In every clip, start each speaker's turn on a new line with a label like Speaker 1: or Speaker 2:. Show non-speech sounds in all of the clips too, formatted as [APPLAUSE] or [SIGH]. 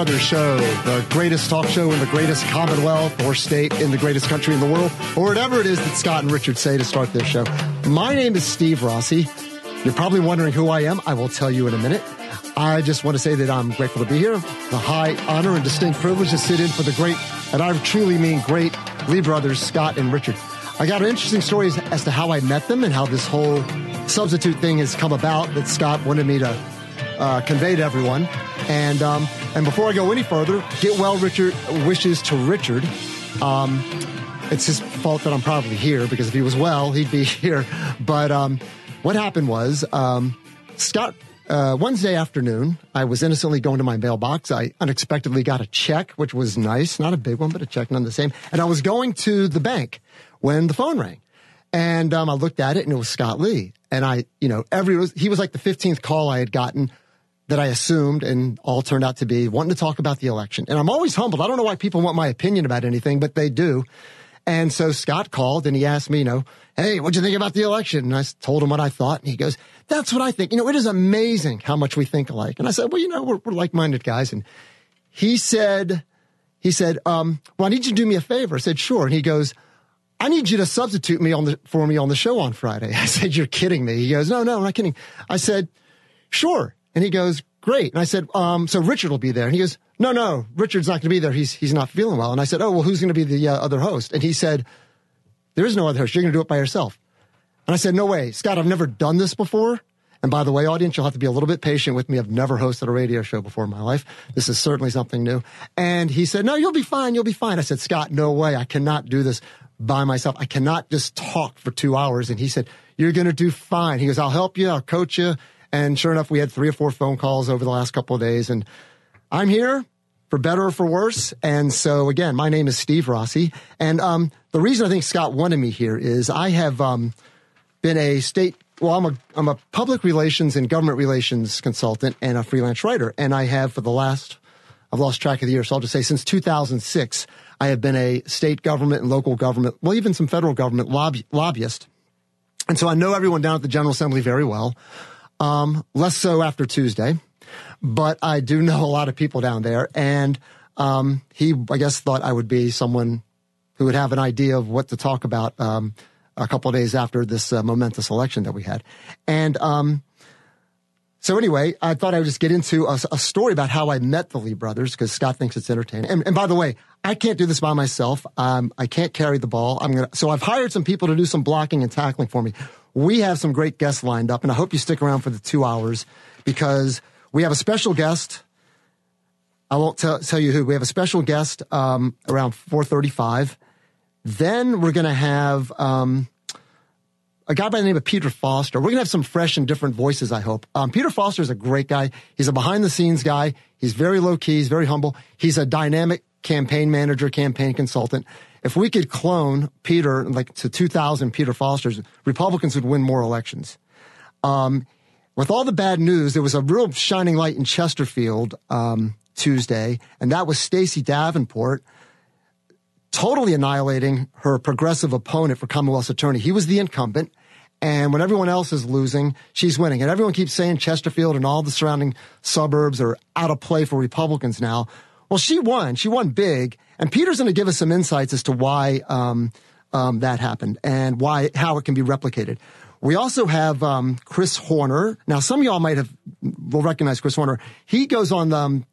Speaker 1: Brothers Show, the greatest talk show in the greatest Commonwealth or state in the greatest country in the world, or whatever it is that Scott and Richard say to start this show. My name is Steve Rossi. You're probably wondering who I am. I will tell you in a minute. I just want to say that I'm grateful to be here. The high honor and distinct privilege to sit in for the great, and I truly mean great, Lee Brothers, Scott and Richard. I got interesting story as to how I met them and how this whole substitute thing has come about that Scott wanted me to uh, convey to everyone. And um, and before I go any further, get well, Richard. Wishes to Richard. Um, it's his fault that I'm probably here because if he was well, he'd be [LAUGHS] here. But um, what happened was um, Scott. Uh, Wednesday afternoon, I was innocently going to my mailbox. I unexpectedly got a check, which was nice, not a big one, but a check none the same. And I was going to the bank when the phone rang. And um, I looked at it and it was Scott Lee. And I, you know, every he was like the 15th call I had gotten that I assumed and all turned out to be wanting to talk about the election. And I'm always humbled. I don't know why people want my opinion about anything, but they do. And so Scott called and he asked me, you know, hey, what'd you think about the election? And I told him what I thought. And he goes, that's what I think. You know, it is amazing how much we think alike. And I said, well, you know, we're, we're like-minded guys. And he said, he said, um, well, I need you to do me a favor. I said, sure. And he goes, I need you to substitute me on the, for me on the show on Friday. [LAUGHS] I said, you're kidding me. He goes, no, no, I'm not kidding. I said, sure. And he goes, great. And I said, um, so Richard will be there. And he goes, no, no, Richard's not going to be there. He's, he's not feeling well. And I said, oh, well, who's going to be the uh, other host? And he said, there is no other host. You're going to do it by yourself. And I said, no way. Scott, I've never done this before. And by the way, audience, you'll have to be a little bit patient with me. I've never hosted a radio show before in my life. This is certainly something new. And he said, no, you'll be fine. You'll be fine. I said, Scott, no way. I cannot do this by myself. I cannot just talk for two hours. And he said, you're going to do fine. He goes, I'll help you. I'll coach you. And sure enough, we had three or four phone calls over the last couple of days. And I'm here for better or for worse. And so again, my name is Steve Rossi. And um, the reason I think Scott wanted me here is I have um, been a state, well, I'm a, I'm a public relations and government relations consultant and a freelance writer. And I have for the last, I've lost track of the year, so I'll just say since 2006, I have been a state government and local government, well, even some federal government lobby, lobbyist. And so I know everyone down at the General Assembly very well. Um, less so after Tuesday, but I do know a lot of people down there. And um, he, I guess, thought I would be someone who would have an idea of what to talk about um, a couple days after this uh, momentous election that we had. And um, so anyway, I thought I would just get into a, a story about how I met the Lee brothers because Scott thinks it's entertaining. And, and, by the way, I can't do this by myself. Um, I can't carry the ball. I'm gonna. So I've hired some people to do some blocking and tackling for me. We have some great guests lined up, and I hope you stick around for the two hours because we have a special guest. I won't tell, tell you who. We have a special guest um, around 4:35. Then we're going to have um, a guy by the name of Peter Foster. We're going to have some fresh and different voices, I hope. Um, Peter Foster is a great guy. He's a behind the scenes guy. He's very low key. He's very humble. He's a dynamic campaign manager, campaign consultant if we could clone Peter like to 2000 Peter Foster's, Republicans would win more elections. Um, with all the bad news, there was a real shining light in Chesterfield um, Tuesday, and that was Stacey Davenport totally annihilating her progressive opponent for Commonwealth's attorney. He was the incumbent. And when everyone else is losing, she's winning. And everyone keeps saying Chesterfield and all the surrounding suburbs are out of play for Republicans now. Well, she won. She won big. And Peter's going to give us some insights as to why um, um, that happened and why how it can be replicated. We also have um, Chris Horner. Now, some of y'all might have will recognize Chris Horner. He goes on um,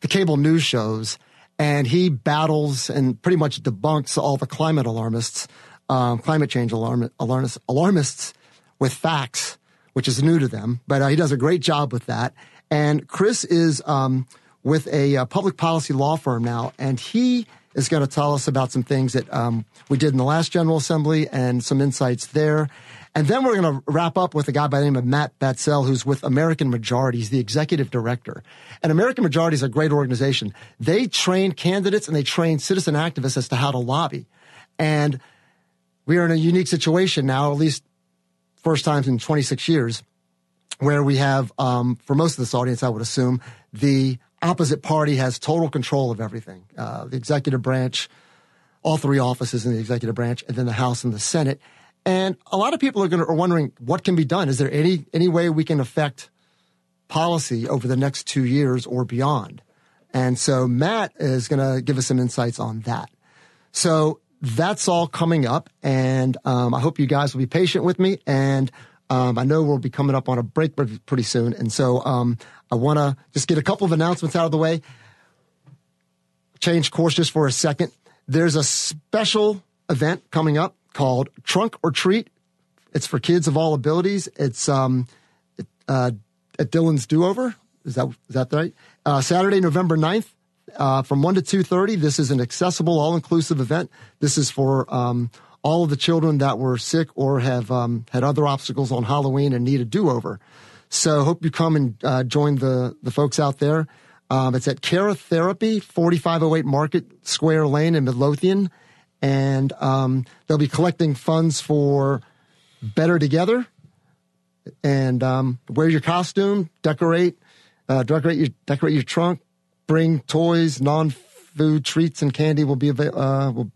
Speaker 1: the cable news shows and he battles and pretty much debunks all the climate alarmists, um, climate change alarm, alarmists, alarmists with facts, which is new to them. But uh, he does a great job with that. And Chris is um, with a, uh, public policy law firm now, and he is going to tell us about some things that um, we did in the last General Assembly and some insights there. And then we're going to wrap up with a guy by the name of Matt Batzel, who's with American Majority. He's the executive director. And American Majority is a great organization. They train candidates and they train citizen activists as to how to lobby. And we are in a unique situation now, at least first times in 26 years, where we have, um, for most of this audience, I would assume, the opposite party has total control of everything. Uh, the executive branch, all three offices in the executive branch, and then the House and the Senate. And a lot of people are, going to, are wondering what can be done. Is there any any way we can affect policy over the next two years or beyond? And so Matt is going to give us some insights on that. So that's all coming up. And um, I hope you guys will be patient with me. And um, I know we'll be coming up on a break pretty soon. And so um, I want to just get a couple of announcements out of the way. Change course just for a second. There's a special event coming up called Trunk or Treat. It's for kids of all abilities. It's um, uh, at Dylan's Do Over. Is that is that right? Uh, Saturday, November 9th, uh, from 1 to 2.30. This is an accessible, all-inclusive event. This is for um, all of the children that were sick or have um, had other obstacles on Halloween and need a do-over. So hope you come and uh, join the, the folks out there. Um, it's at Cara Therapy, 4508 Market Square Lane in Midlothian. And um, they'll be collecting funds for Better Together. And um, wear your costume, decorate, uh, decorate your decorate your trunk, bring toys, non-food treats, and candy will be ava- uh, will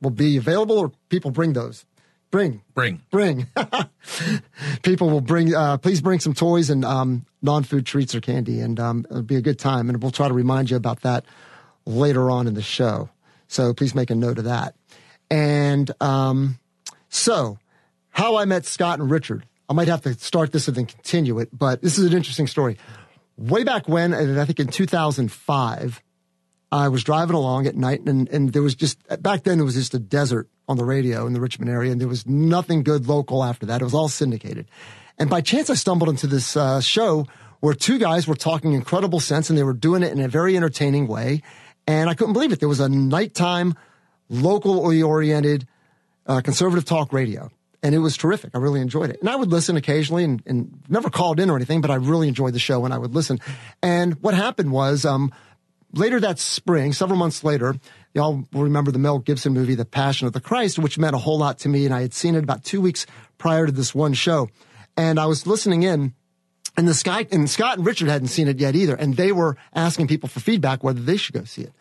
Speaker 1: will be available, or people bring those. Bring,
Speaker 2: bring,
Speaker 1: bring. [LAUGHS] people will bring. Uh, please bring some toys and um, non-food treats or candy, and um, it'll be a good time. And we'll try to remind you about that later on in the show. So please make a note of that. And um, so, how I met Scott and Richard. I might have to start this and then continue it, but this is an interesting story way back when, and I think in 2005, I was driving along at night and, and there was just, back then it was just a desert on the radio in the Richmond area and there was nothing good local after that. It was all syndicated. And by chance I stumbled into this uh, show where two guys were talking incredible sense and they were doing it in a very entertaining way. And I couldn't believe it. There was a nighttime, locally oriented, uh, conservative talk radio and it was terrific. I really enjoyed it. And I would listen occasionally and, and, never called in or anything, but I really enjoyed the show and I would listen. And what happened was, um, later that spring, several months later, y'all remember the Mel Gibson movie, The Passion of the Christ, which meant a whole lot to me. And I had seen it about two weeks prior to this one show. And I was listening in and the Sky and Scott and Richard hadn't seen it yet either. And they were asking people for feedback whether they should go see it.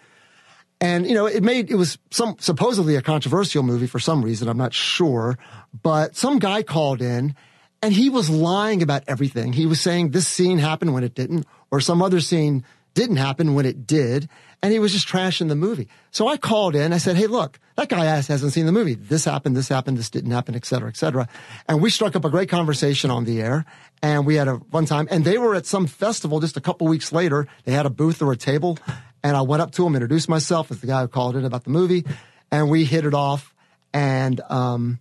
Speaker 1: And, you know, it made, it was some, supposedly a controversial movie for some reason. I'm not sure, but some guy called in and he was lying about everything. He was saying this scene happened when it didn't, or some other scene didn't happen when it did. And he was just trashing the movie. So I called in. I said, Hey, look, that guy hasn't seen the movie. This happened. This happened. This didn't happen, et cetera, et cetera. And we struck up a great conversation on the air and we had a fun time. And they were at some festival just a couple weeks later. They had a booth or a table and I went up to him, introduced myself as the guy who called in about the movie, and we hit it off. And um,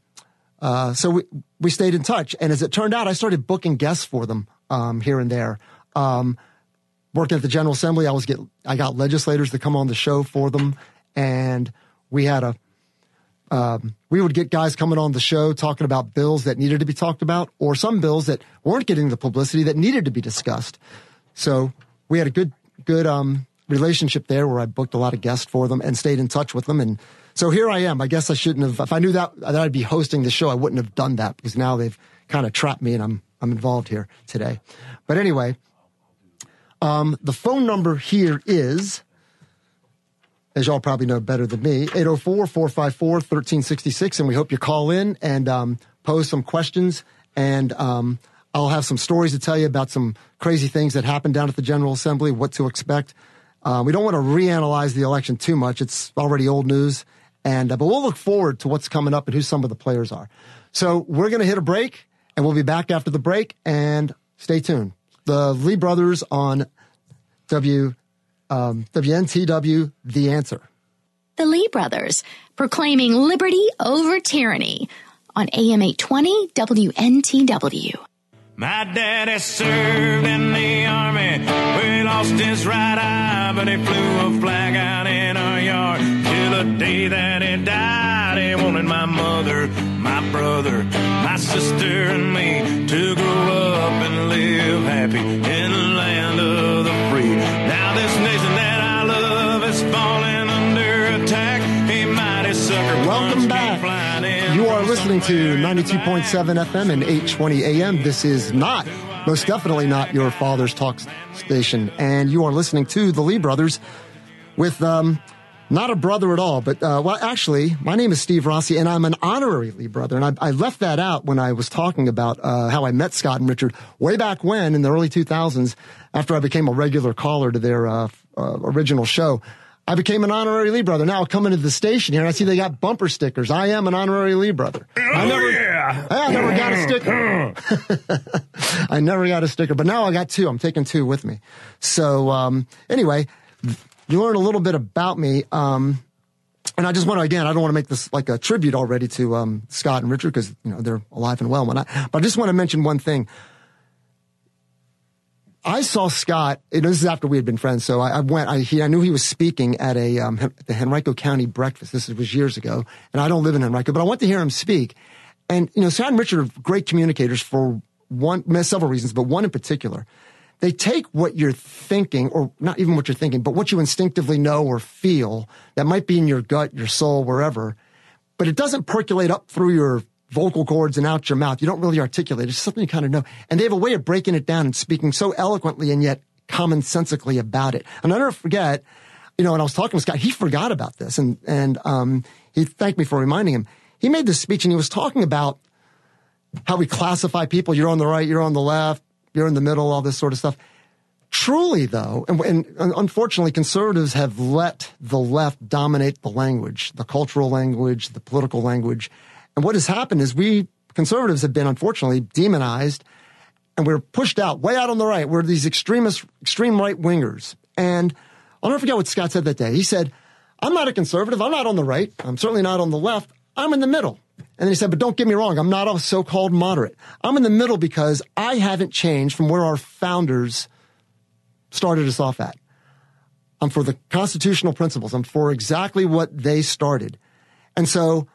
Speaker 1: uh, so we we stayed in touch. And as it turned out, I started booking guests for them um, here and there. Um, working at the General Assembly, I was get I got legislators to come on the show for them, and we had a um, we would get guys coming on the show talking about bills that needed to be talked about, or some bills that weren't getting the publicity that needed to be discussed. So we had a good good um, relationship there where I booked a lot of guests for them and stayed in touch with them. And so here I am. I guess I shouldn't have, if I knew that, that I'd be hosting the show, I wouldn't have done that because now they've kind of trapped me and I'm, I'm involved here today. But anyway, um, the phone number here is, as y'all probably know better than me, 804-454-1366. And we hope you call in and, um, pose some questions and, um, I'll have some stories to tell you about some crazy things that happened down at the General Assembly, what to expect. Uh, we don't want to reanalyze the election too much. It's already old news. And, uh, but we'll look forward to what's coming up and who some of the players are. So we're going to hit a break and we'll be back after the break and stay tuned. The Lee brothers on W, um, WNTW, The Answer.
Speaker 3: The Lee brothers proclaiming liberty over tyranny on AM 820 WNTW.
Speaker 4: My daddy served in the army where he lost his right eye, but he flew a flag out in our yard till the day that he died. He wanted my mother, my brother, my sister, and me to grow up and live happy in the land of the free. Now this nation that I love is falling under attack. He mighty sucker
Speaker 1: Welcome back. You are listening to 92.7 FM and 820 AM. This is not, most definitely not your father's talk station. And you are listening to the Lee brothers with, um, Not a brother at all, but uh, well, actually, my name is Steve Rossi, and I'm an honorary Lee brother. And I, I left that out when I was talking about uh, how I met Scott and Richard way back when in the early 2000s, after I became a regular caller to their uh, uh, original show. I became an honorary Lee brother. Now I come into the station here and I see they got bumper stickers. I am an honorary Lee brother.
Speaker 4: Oh,
Speaker 1: I never,
Speaker 4: yeah.
Speaker 1: I never got a sticker. [LAUGHS] [LAUGHS] I never got a sticker, but now I got two. I'm taking two with me. So, um, anyway, you learned a little bit about me. Um, and I just want to, again, I don't want to make this like a tribute already to, um, Scott and Richard because, you know, they're alive and well. When I, but I just want to mention one thing. I saw Scott. This is after we had been friends, so I, I went. I, he, I knew he was speaking at a um, the Henrico County breakfast. This was years ago, and I don't live in Henrico, but I went to hear him speak. And you know, Scott and Richard are great communicators for one, several reasons, but one in particular. They take what you're thinking, or not even what you're thinking, but what you instinctively know or feel that might be in your gut, your soul, wherever, but it doesn't percolate up through your vocal cords and out your mouth. You don't really articulate. It's something you kind of know. And they have a way of breaking it down and speaking so eloquently and yet commonsensically about it. And I never forget, you know, when I was talking with Scott, he forgot about this and, and, um, he thanked me for reminding him. He made this speech and he was talking about how we classify people. You're on the right, you're on the left, you're in the middle, all this sort of stuff. Truly, though, and, and, unfortunately, conservatives have let the left dominate the language, the cultural language, the political language. And what has happened is we conservatives have been unfortunately demonized and we're pushed out way out on the right. We're these extremist, extreme right wingers. And I'll never forget what Scott said that day. He said, I'm not a conservative. I'm not on the right. I'm certainly not on the left. I'm in the middle. And then he said, but don't get me wrong. I'm not a so-called moderate. I'm in the middle because I haven't changed from where our founders started us off at. I'm for the constitutional principles. I'm for exactly what they started. And so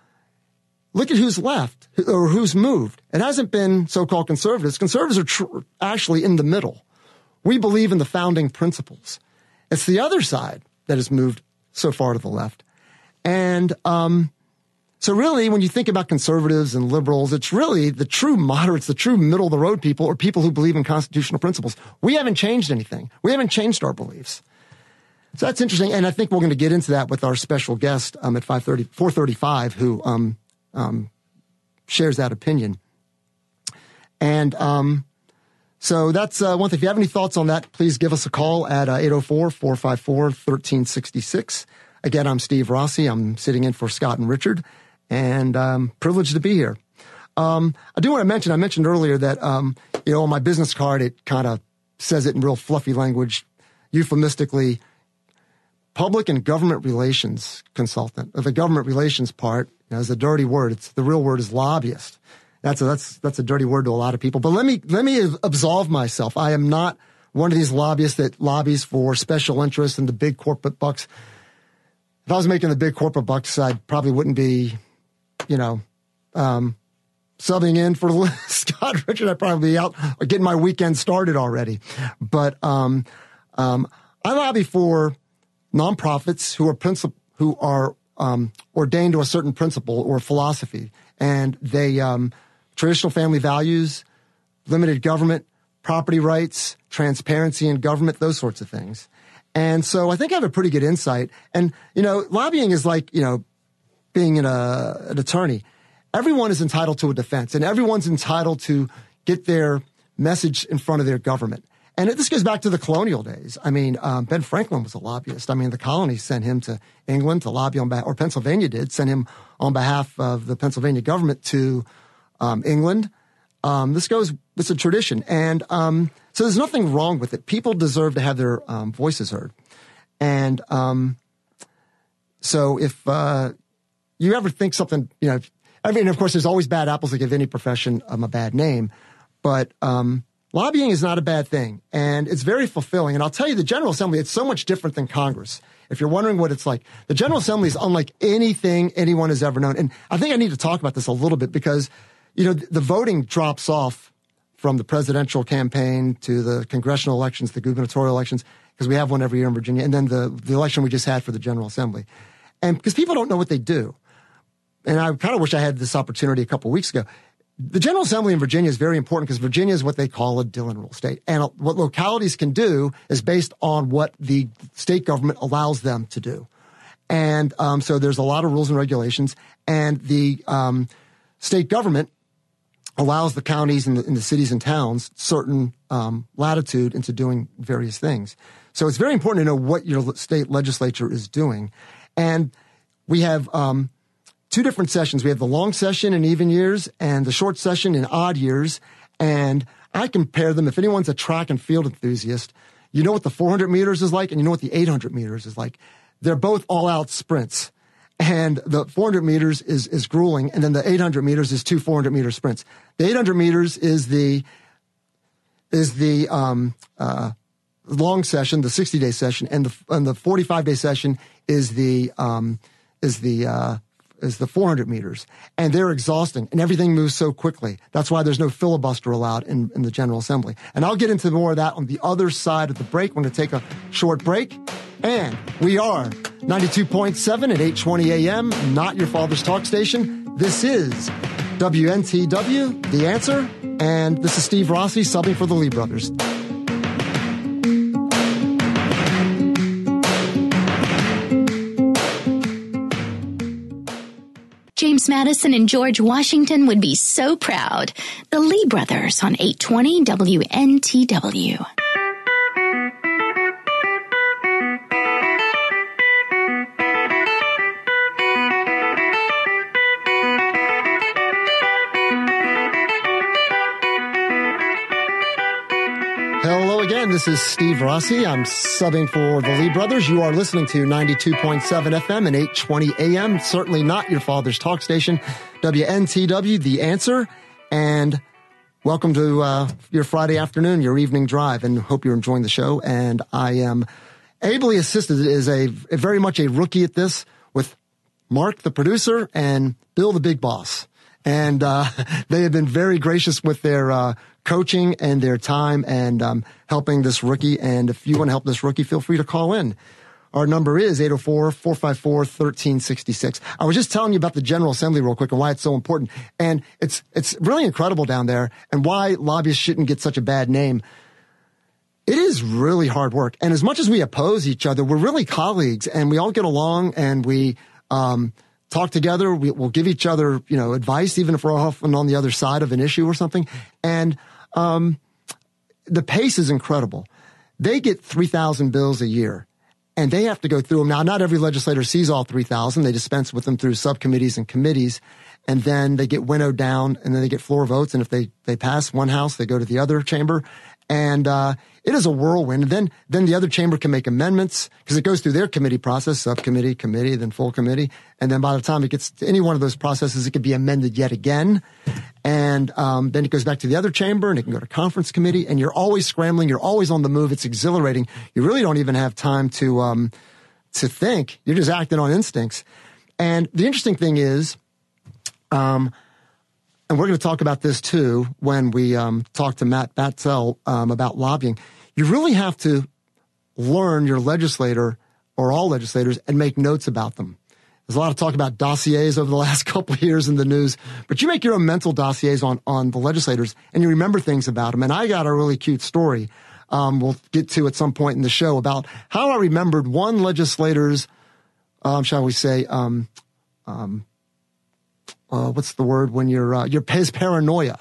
Speaker 1: look at who's left or who's moved. It hasn't been so-called conservatives. Conservatives are tr- actually in the middle. We believe in the founding principles. It's the other side that has moved so far to the left. And, um, so really, when you think about conservatives and liberals, it's really the true moderates, the true middle of the road people or people who believe in constitutional principles. We haven't changed anything. We haven't changed our beliefs. So that's interesting. And I think we're going to get into that with our special guest, um, at 530, 435, who, um, um, shares that opinion. And um, so that's uh, one thing. If you have any thoughts on that, please give us a call at 804 454 1366. Again, I'm Steve Rossi. I'm sitting in for Scott and Richard, and um, privileged to be here. Um, I do want to mention, I mentioned earlier that, um, you know, on my business card, it kind of says it in real fluffy language, euphemistically, public and government relations consultant. The government relations part you know, is a dirty word. It's the real word is lobbyist. That's a, that's that's a dirty word to a lot of people. But let me let me absolve myself. I am not one of these lobbyists that lobbies for special interests and the big corporate bucks. If I was making the big corporate bucks, I probably wouldn't be, you know, um, subbing in for [LAUGHS] Scott Richard. I'd probably be out getting my weekend started already. But um, um, I lobby for nonprofits who are principal who are um, ordained to a certain principle or philosophy, and they um, traditional family values, limited government, property rights, transparency in government, those sorts of things. And so I think I have a pretty good insight. And you know, lobbying is like you know being an, uh, an attorney. Everyone is entitled to a defense, and everyone's entitled to get their message in front of their government. And this goes back to the colonial days. I mean, um, Ben Franklin was a lobbyist. I mean, the colonies sent him to England to lobby on behalf, or Pennsylvania did send him on behalf of the Pennsylvania government to um, England. Um, this goes, it's a tradition. And um, so there's nothing wrong with it. People deserve to have their um, voices heard. And um, so if uh, you ever think something, you know, I mean, of course, there's always bad apples that give any profession a bad name. But um, Lobbying is not a bad thing, and it's very fulfilling. And I'll tell you, the General Assembly, it's so much different than Congress. If you're wondering what it's like, the General Assembly is unlike anything anyone has ever known. And I think I need to talk about this a little bit because, you know, the voting drops off from the presidential campaign to the congressional elections, the gubernatorial elections, because we have one every year in Virginia, and then the, the election we just had for the General Assembly. And because people don't know what they do. And I kind of wish I had this opportunity a couple weeks ago the General Assembly in Virginia is very important because Virginia is what they call a Dillon rule state. And what localities can do is based on what the state government allows them to do. And um, so there's a lot of rules and regulations. And the um, state government allows the counties and the, and the cities and towns certain um, latitude into doing various things. So it's very important to know what your state legislature is doing. And we have um, two different sessions. We have the long session in even years and the short session in odd years. And I compare them. If anyone's a track and field enthusiast, you know what the 400 meters is like and you know what the 800 meters is like. They're both all out sprints. And the 400 meters is, is grueling. And then the 800 meters is two 400 meter sprints. The 800 meters is the, is the, um, uh, long session, the 60 day session, and the, and the 45 day session is the, um, is the, uh, is the 400 meters and they're exhausting and everything moves so quickly. That's why there's no filibuster allowed in, in the General Assembly. And I'll get into more of that on the other side of the break. We're going to take a short break and we are 92.7 at 820 AM, not your father's talk station. This is WNTW, The Answer. And this is Steve Rossi subbing for the Lee Brothers.
Speaker 3: Madison and George Washington would be so proud. The Lee brothers on 820 WNTW.
Speaker 1: This is Steve Rossi. I'm subbing for the Lee Brothers. You are listening to 92.7 FM and 820 AM. Certainly not your father's talk station. WNTW, The Answer. And welcome to uh, your Friday afternoon, your evening drive, and hope you're enjoying the show. And I am ably assisted is a, a very much a rookie at this with Mark, the producer, and Bill, the big boss. And uh, [LAUGHS] they have been very gracious with their uh, coaching and their time and um, helping this rookie. And if you want to help this rookie, feel free to call in. Our number is 804-454-1366. I was just telling you about the General Assembly real quick and why it's so important. And it's, it's really incredible down there and why lobbyists shouldn't get such a bad name. It is really hard work. And as much as we oppose each other, we're really colleagues and we all get along and we, um, talk together. We, will give each other, you know, advice, even if we're often on the other side of an issue or something. And um, the pace is incredible. They get 3,000 bills a year and they have to go through them. Now, not every legislator sees all 3,000. They dispense with them through subcommittees and committees. And then they get winnowed down and then they get floor votes. And if they, they pass one house, they go to the other chamber. And, uh, it is a whirlwind. And then, then the other chamber can make amendments because it goes through their committee process, subcommittee, committee, then full committee. And then by the time it gets to any one of those processes, it can be amended yet again. And, um, then it goes back to the other chamber and it can go to conference committee and you're always scrambling. You're always on the move. It's exhilarating. You really don't even have time to, um, to think. You're just acting on instincts. And the interesting thing is, um, and we're going to talk about this too when we um, talk to Matt Batzel um, about lobbying. You really have to learn your legislator or all legislators and make notes about them. There's a lot of talk about dossiers over the [LAUGHS] last couple of years in the news, but you make your own mental dossiers on, on the legislators and you remember things about them. And I got a really cute story. Um, we'll get to at some point in the show about how I remembered one legislator's, um, shall we say, um, um uh, what's the word when you're, uh, your his paranoia.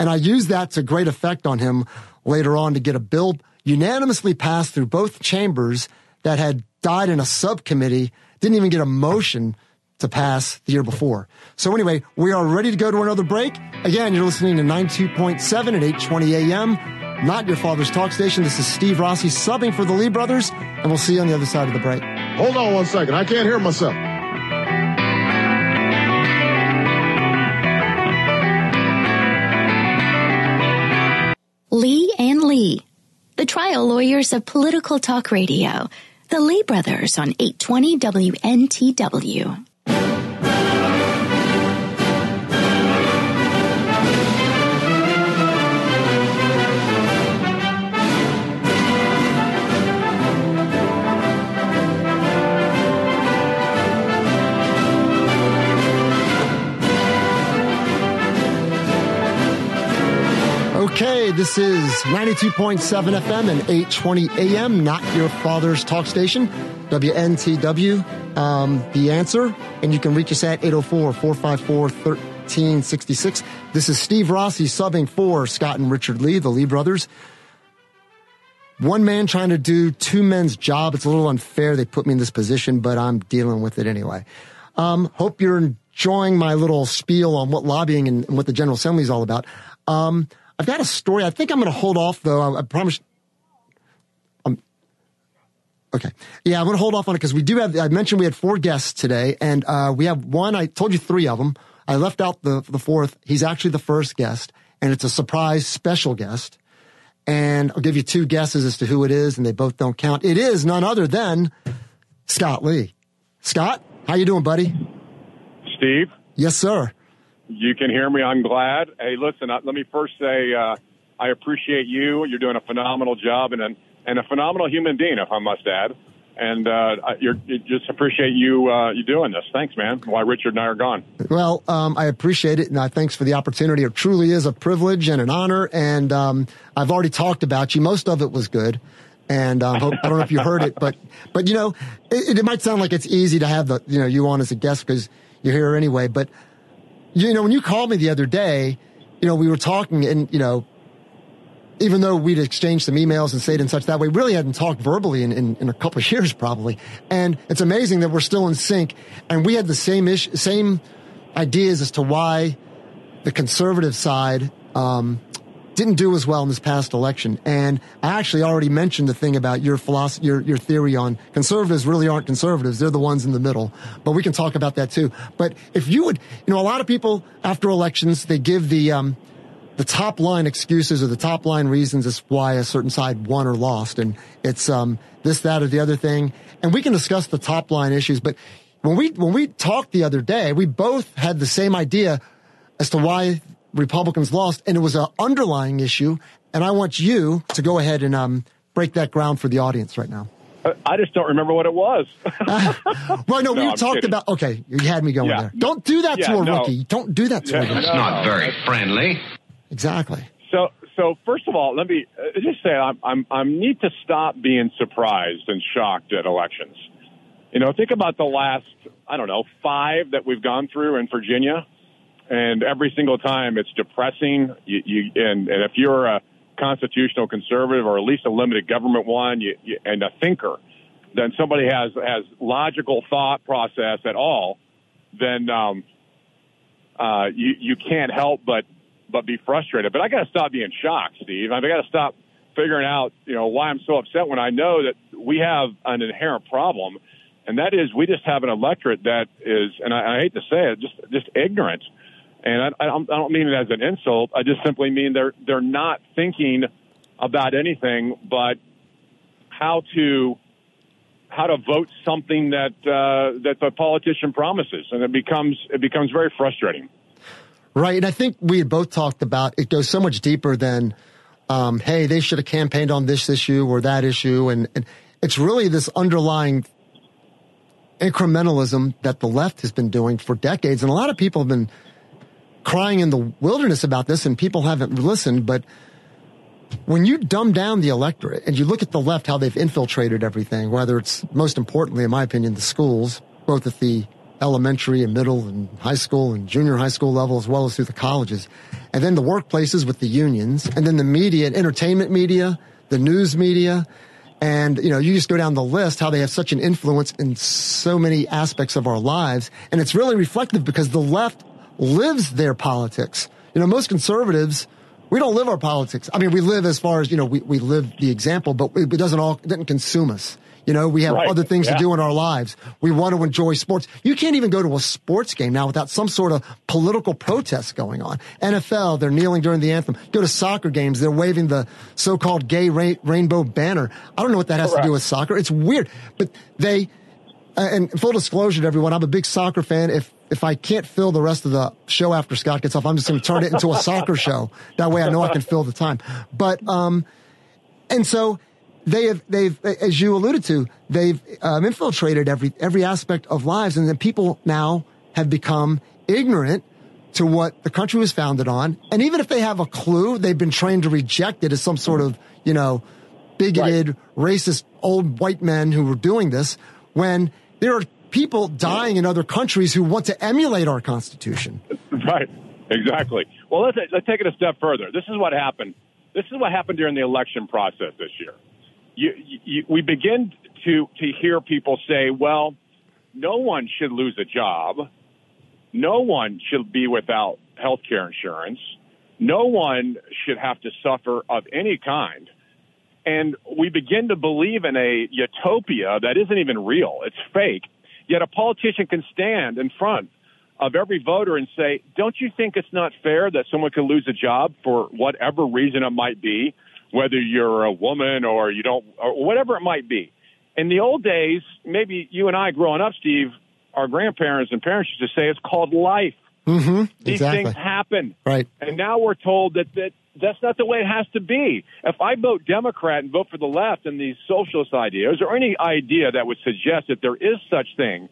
Speaker 1: And I used that to great effect on him later on to get a bill unanimously passed through both chambers that had died in a subcommittee, didn't even get a motion to pass the year before. So anyway, we are ready to go to another break. Again, you're listening to 92.7 at 820 AM. Not your father's talk station. This is Steve Rossi subbing for the Lee brothers, and we'll see you on the other side of the break.
Speaker 2: Hold on one second. I can't hear myself.
Speaker 3: Lee the trial lawyers of political talk radio. The Lee brothers on 820 WNTW.
Speaker 1: This is 92.7 FM and 820 AM, not your father's talk station, WNTW, um, the answer. And you can reach us at 804 454 1366. This is Steve Rossi subbing for Scott and Richard Lee, the Lee brothers. One man trying to do two men's job. It's a little unfair. They put me in this position, but I'm dealing with it anyway. Um, hope you're enjoying my little spiel on what lobbying and, and what the General Assembly is all about. Um, I've got a story. I think I'm going to hold off though. I, I promise. Um, okay. Yeah, I'm going to hold off on it because we do have, I mentioned we had four guests today and, uh, we have one, I told you three of them. I left out the, the fourth. He's actually the first guest and it's a surprise special guest. And I'll give you two guesses as to who it is and they both don't count. It is none other than Scott Lee. Scott, how you doing, buddy?
Speaker 5: Steve?
Speaker 1: Yes, sir.
Speaker 5: You can hear me. I'm glad. Hey, listen, let me first say uh, I appreciate you. You're doing a phenomenal job and, an, and a phenomenal human being, if I must add. And uh, you just appreciate you uh, you doing this. Thanks, man. Why Richard and I are gone.
Speaker 1: Well, um, I appreciate it, and I thanks for the opportunity. It truly is a privilege and an honor. And um, I've already talked about you. Most of it was good. And hope, I don't know if you heard it, but but you know, it, it might sound like it's easy to have the you know you on as a guest because you're here anyway. But you know, when you called me the other day, you know, we were talking and, you know, even though we'd exchanged some emails and stayed in touch that way, we really hadn't talked verbally in, in, in, a couple of [LAUGHS] years probably. And it's amazing that we're still in sync and we had the same ish, same ideas as to why the conservative side, um, didn't do as well in this past election. And I actually already mentioned the thing about your philosophy, your, your theory on conservatives really aren't conservatives. They're the ones in the middle. But we can talk about that too. But if you would, you know, a lot of people after elections, they give the, um, the top line excuses or the top line reasons as why a certain side won or lost. And it's, um, this, that, or the other thing. And we can discuss the top line issues. But when we, when we talked the other day, we both had the same idea as to why Republicans lost, and it was an underlying issue. And I want you to go ahead and um, break that ground for the audience right now.
Speaker 5: I just don't remember what it was. [LAUGHS]
Speaker 1: well, no, we no, talked about. Okay, you had me going yeah. there. Don't do that yeah, to a no. rookie. Don't do that to yeah, a rookie.
Speaker 6: That's not very friendly.
Speaker 1: Exactly.
Speaker 5: So, so first of all, let me uh, just say I'm I'm I'm need to stop being surprised and shocked at elections. You know, think about the last I don't know five that we've gone through in Virginia and every single time it's depressing. You, you and, and if you're a constitutional conservative or at least a limited government one, you, you, and a thinker, then somebody has has logical thought process at all, then um, uh, you you can't help but but be frustrated. But I got to stop being shocked, Steve. I got to stop figuring out you know why I'm so upset when I know that we have an inherent problem, and that is we just have an electorate that is, and I, I hate to say it, just just ignorant and I, I, don't, I don't mean it as an insult. I just simply mean they're they're not thinking about anything but how to how to vote something that uh, that the politician promises, and it becomes it becomes very frustrating.
Speaker 1: Right, and I think we had both talked about it goes so much deeper than, um, hey, they should have campaigned on this issue or that issue, and, and it's really this underlying incrementalism that the left has been doing for decades, and a lot of people have been crying in the wilderness about this and people haven't listened, but when you dumb down the electorate and you look at the left, how they've infiltrated everything, whether it's most importantly, in my opinion, the schools, both at the elementary and middle and high school and junior high school level, as well as through the colleges, and then the workplaces with the unions, and then the media and entertainment media, the news media, and, you know, you just go down the list, how they have such an influence in so many aspects of our lives. And it's really reflective because the left lives their politics. You know, most conservatives, we don't live our politics. I mean, we live as far as, you know, we, we live the example, but it doesn't all, it doesn't consume us. You know, we have right. other things yeah. to do in our lives. We want to enjoy sports. You can't even go to a sports game now without some sort of political protest going on. NFL, they're kneeling during the anthem. Go to soccer games, they're waving the so-called gay rainbow banner. I don't know what that has Correct. to do with soccer. It's weird, but they, uh, and full disclosure to everyone, I'm a big soccer fan. If if I can't fill the rest of the show after Scott gets off, I'm just going to turn it into a soccer show. That way, I know I can fill the time. But um, and so they have they've as you alluded to, they've um, infiltrated every every aspect of lives, and then people now have become ignorant to what the country was founded on. And even if they have a clue, they've been trained to reject it as some sort of, you know, bigoted, right. racist old white men who were doing this when there are people dying in other countries who want to emulate our Constitution. [LAUGHS]
Speaker 5: Right. Exactly. Well, let's, let's take it a step further. This is what happened. This is what happened during the election process this year. You, you, we begin to, to hear people say, well, no one should lose a job. No one should be without health care insurance. No one should have to suffer of any kind. And we begin to believe in a utopia that isn't even real. It's fake. Yet a politician can stand in front of every voter and say, don't you think it's not fair that someone can lose a job for whatever reason it might be, whether you're a woman or you don't, or whatever it might be. In the old days, maybe you and I growing up, Steve, our grandparents and parents used to say it's called life.
Speaker 1: Mm-hmm,
Speaker 5: These
Speaker 1: exactly.
Speaker 5: things happen.
Speaker 1: Right.
Speaker 5: And now we're told that, that that's not the way it has to be. If I vote Democrat and vote for the left and these socialist ideas or any idea that would suggest that there is such thing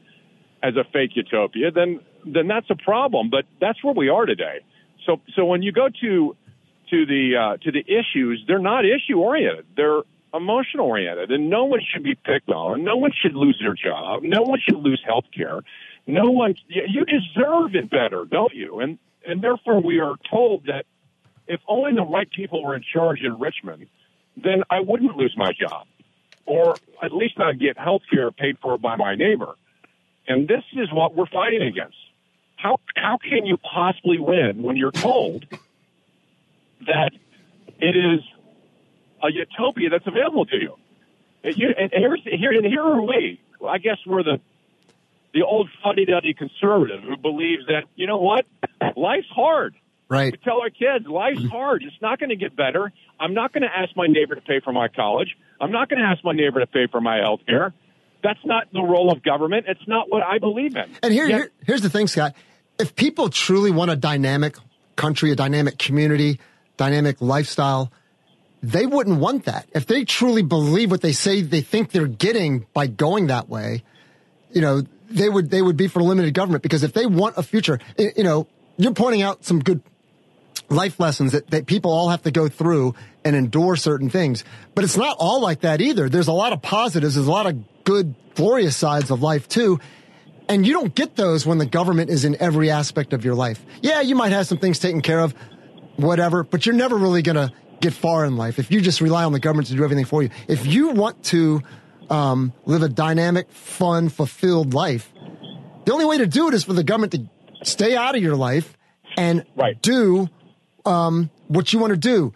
Speaker 5: as a fake utopia, then then that's a problem. But that's where we are today. So so when you go to to the uh, to the issues, they're not issue oriented. They're emotion oriented, and no one should be picked on. No one should lose their job. No one should lose health care. No one. You deserve it better, don't you? And and therefore we are told that if only the right people were in charge in Richmond, then I wouldn't lose my job, or at least I'd get health care paid for by my neighbor. And this is what we're fighting against. How how can you possibly win when you're told that it is a utopia that's available to you? You, and here's here and here are we. I guess we're the the old fuddy-duddy conservative who believes that you know what, life's hard.
Speaker 1: Right.
Speaker 5: We tell our kids life's mm-hmm. hard. It's not going to get better. I'm not going to ask my neighbor to pay for my college. I'm not going to ask my neighbor to pay for my health care. That's not the role of government. It's not what I believe in.
Speaker 1: And here, Yet, here here's the thing, Scott. If people truly want a dynamic country, a dynamic community, dynamic lifestyle, they wouldn't want that. If they truly believe what they say they think they're getting by going that way, you know, they would they would be for limited government because if they want a future, you know, you're pointing out some good life lessons that, that people all have to go through and endure certain things. But it's not all like that either. There's a lot of positives. There's a lot of good, glorious sides of life too. And you don't get those when the government is in every aspect of your life. Yeah, you might have some things taken care of, whatever, but you're never really going to get far in life if you just rely on the government to do everything for you. If you want to um, live a dynamic, fun, fulfilled life, the only way to do it is for the government to stay out of your life and
Speaker 5: right.
Speaker 1: do um, what you want to do.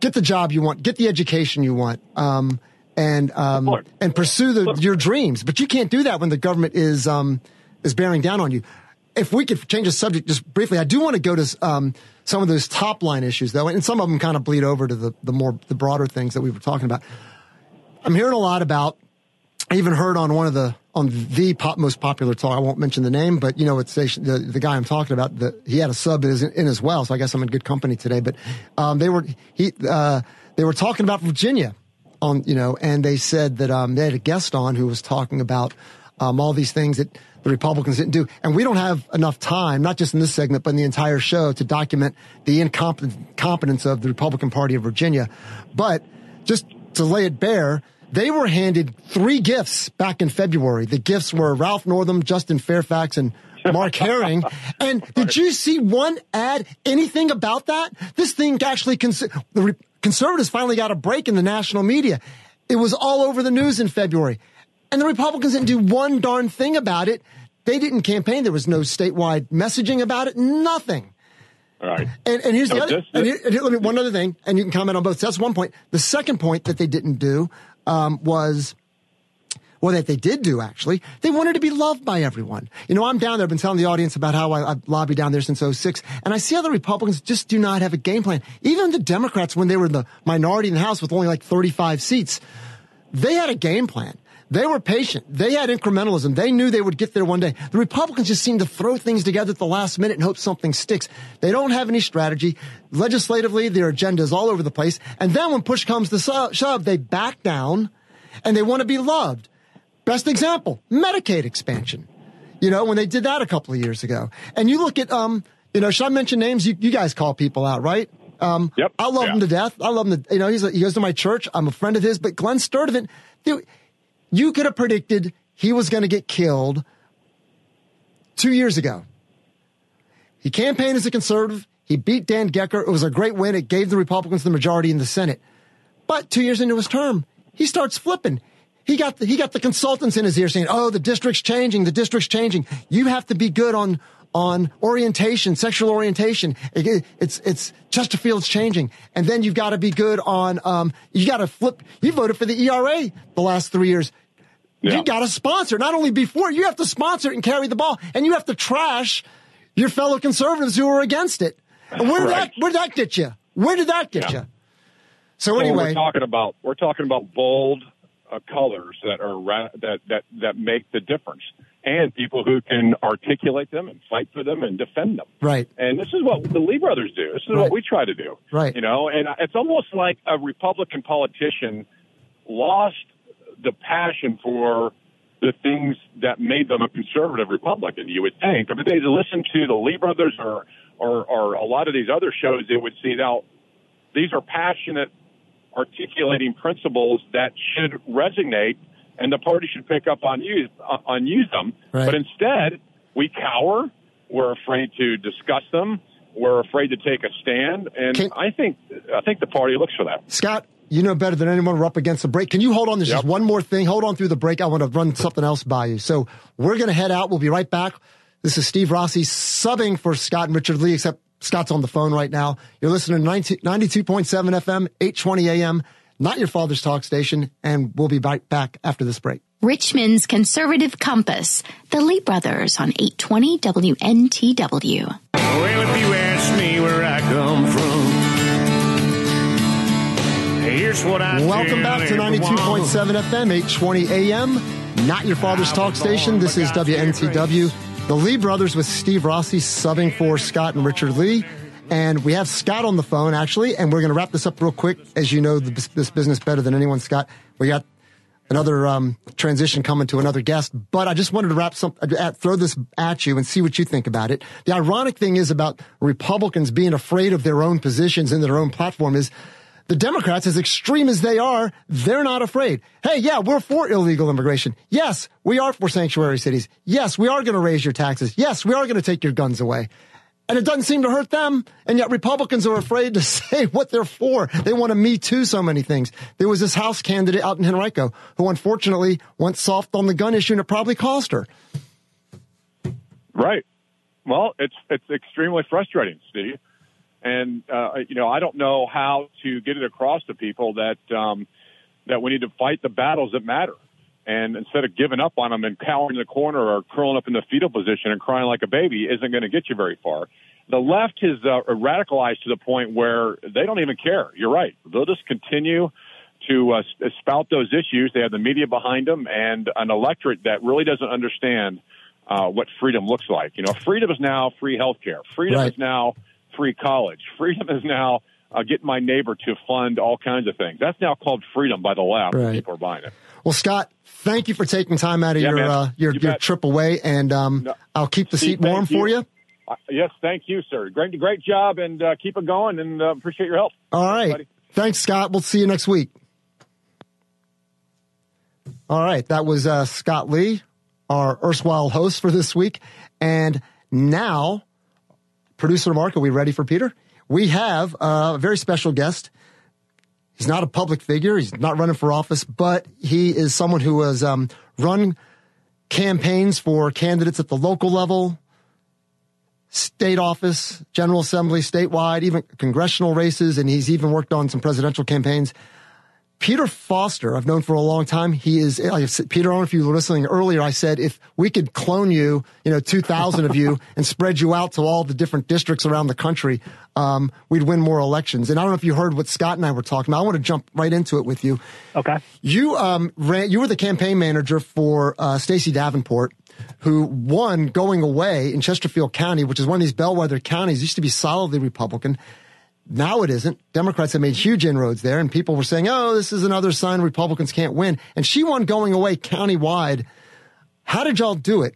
Speaker 1: Get the job you want. Get the education you want. Um, and um, and pursue the, your dreams. But you can't do that when the government is um, is bearing down on you. If we could change the subject just briefly, I do want to go to um, some of those top line issues though, and some of them kind of bleed over to the the more the broader things that we were talking about. I'm hearing a lot about. I even heard on one of the on the pop, most popular talk. I won't mention the name, but you know, it's the, the guy I'm talking about. The, he had a sub in, in, as well, so I guess I'm in good company today. But um, they were he uh, they were talking about Virginia on you know, and they said that um, they had a guest on who was talking about um, all these things that the Republicans didn't do, and we don't have enough time, not just in this segment, but in the entire show, to document the incompetence of the Republican Party of Virginia. But just to lay it bare they were handed three gifts back in February. The gifts were Ralph Northam, Justin Fairfax, and Mark Herring. [LAUGHS] And did you see one ad, anything about that? This thing actually, cons- the re- conservatives finally got a break in the national media. It was all over the news in February. And the Republicans didn't do one darn thing about it. They didn't campaign. There was no statewide messaging about it. Nothing.
Speaker 5: All right.
Speaker 1: And, and here's the other, this, this, and here, and here, let me, one other thing, and you can comment on both. So that's one point. The second point that they didn't do um, was well, that they did do actually. They wanted to be loved by everyone. You know, I'm down there. I've been telling the audience about how I, I've lobbied down there since 06. And I see how the Republicans just do not have a game plan. Even the Democrats, when they were the minority in the House with only like 35 seats, they had a game plan. They were patient. They had incrementalism. They knew they would get there one day. The Republicans just seem to throw things together at the last minute and hope something sticks. They don't have any strategy. Legislatively, their agenda is all over the place. And then when push comes to shove, they back down and they want to be loved. Best example, Medicaid expansion. You know, when they did that a couple of years ago. And you look at, um, You know, should I mention names? You, you guys call people out, right? Um,
Speaker 5: Yep.
Speaker 1: I love
Speaker 5: Yeah.
Speaker 1: him to death. I love him to, you know, he's a, he goes to my church. I'm a friend of his, but Glen Sturtevant, dude, you could have predicted he was going to get killed two years ago. He campaigned as a conservative. He beat Dan Gecker. It was a great win. It gave the Republicans the majority in the Senate. But two years into his term, he starts flipping. He got the, he got the consultants in his ear saying, "Oh, the district's changing. The district's changing. You have to be good on on orientation, sexual orientation. It- it's it's Chesterfield's changing, and then you've got to be good on um, you got to flip. You voted for the ERA the last three years.
Speaker 5: Yeah.
Speaker 1: You got to sponsor. Not only before you have to sponsor it and carry the ball, and you have to trash your fellow conservatives who are against it. And where did
Speaker 5: Right.
Speaker 1: that where did that get you? Where did that get
Speaker 5: Yeah.
Speaker 1: you? So
Speaker 5: Well,
Speaker 1: anyway,
Speaker 5: we're talking about we're talking about bold uh, colors that are ra- that that that make the difference, and people who can articulate them and fight for them and defend them.
Speaker 1: right.
Speaker 5: And this is what the Lee brothers do. This is
Speaker 1: Right.
Speaker 5: what we try to do.
Speaker 1: Right.
Speaker 5: You know, and it's almost like a Republican politician lost the passion for the things that made them a conservative Republican. You would think, but if they listen to the Lee brothers or or, or a lot of these other shows, they would see now these are passionate, articulating principles that should resonate, and the party should pick up on use on use them.
Speaker 1: Right.
Speaker 5: But instead, we cower. We're afraid to discuss them. We're afraid to take a stand, and
Speaker 1: Can-
Speaker 5: I think I think the party looks for that.
Speaker 1: Scott, you know better than anyone. We're up against the break. Can you hold on? There's just one more thing. Hold on through the break. I want to run something else by you. So we're going to head out. We'll be right back. This is Steve Rossi subbing for Scott and Richard Lee, except Scott's on the phone right now. You're listening to 90 92.7 FM, 820 AM, not your father's talk station. And we'll be right back after this break.
Speaker 3: Richmond's Conservative Compass, the Lee Brothers on 820 WNTW.
Speaker 4: Here's what I
Speaker 1: Welcome back to 92.7 FM, 820 AM, not your father's talk station. This is WNTW. The Lee brothers with Steve Rossi subbing for Scott and Richard Lee. And we have Scott on the phone, actually, and we're going to wrap this up real quick. As you know this business better than anyone, Scott. We got another um, transition coming to another guest, but I just wanted to wrap some, uh, throw this at you and see what you think about it. The ironic thing is about Republicans being afraid of their own positions and their own platform is the Democrats, as extreme as they are, they're not afraid. Hey, yeah, we're for illegal immigration. Yes, we are for sanctuary cities. Yes, we are going to raise your taxes. Yes, we are going to take your guns away. And it doesn't seem to hurt them. And yet Republicans are afraid to [LAUGHS] say what they're for. They want to me too so many things. There was this House candidate out in Henrico who unfortunately went soft on the gun issue and it probably cost her.
Speaker 5: Right. Well, it's it's extremely frustrating, Steve. And uh, you know, I don't know how to get it across to people that um, that we need to fight the battles that matter. And instead of giving up on them and cowering in the corner or curling up in the fetal position and crying like a baby, isn't going to get you very far. The left has uh, radicalized to the point where they don't even care. You're right. They'll just continue to uh, spout those issues. They have the media behind them and an electorate that really doesn't understand uh, what freedom looks like. You know, freedom is now free healthcare. Freedom
Speaker 1: Right.
Speaker 5: is now free college. [LAUGHS] Freedom is now uh, getting my neighbor to fund all kinds of things. That's now called freedom by the left.
Speaker 1: Right.
Speaker 5: People are buying it.
Speaker 1: Well, Scott, thank you for taking time out of
Speaker 5: Yeah,
Speaker 1: your, uh, your,
Speaker 5: You
Speaker 1: your trip away. And, um,
Speaker 5: No.
Speaker 1: I'll keep the
Speaker 5: Steve,
Speaker 1: seat warm for
Speaker 5: you. Uh, yes, thank you, sir. Great, great job, and uh, keep it going. And uh, appreciate your help.
Speaker 1: All right. Thanks, Scott. We'll see you next week. All right. That was uh, Scott Lee, our erstwhile host for this week. And now, producer Mark, are we ready for Peter? We have a very special guest. He's not a public figure. He's not running for office, but he is someone who has um, run campaigns for candidates at the local level, state office, general assembly, statewide, even congressional races, and he's even worked on some presidential campaigns. Peter Foster, I've known for a long time. He is, like said, Peter, I don't know if you were listening earlier. I said if we could clone you, you know, 2,000 of you [LAUGHS] and spread you out to all the different districts around the country, um, we'd win more elections. And I don't know if you heard what Scott and I were talking about. I want to jump right into it with you.
Speaker 7: Okay.
Speaker 1: You um ran you were the campaign manager for uh, Stacey Davenport, who won going away in Chesterfield County, which is one of these bellwether counties. Used to be solidly Republican. Now it isn't. Democrats have made huge inroads there, and people were saying, "Oh, this is another sign Republicans can't win." And she won going away countywide. How did y'all do it?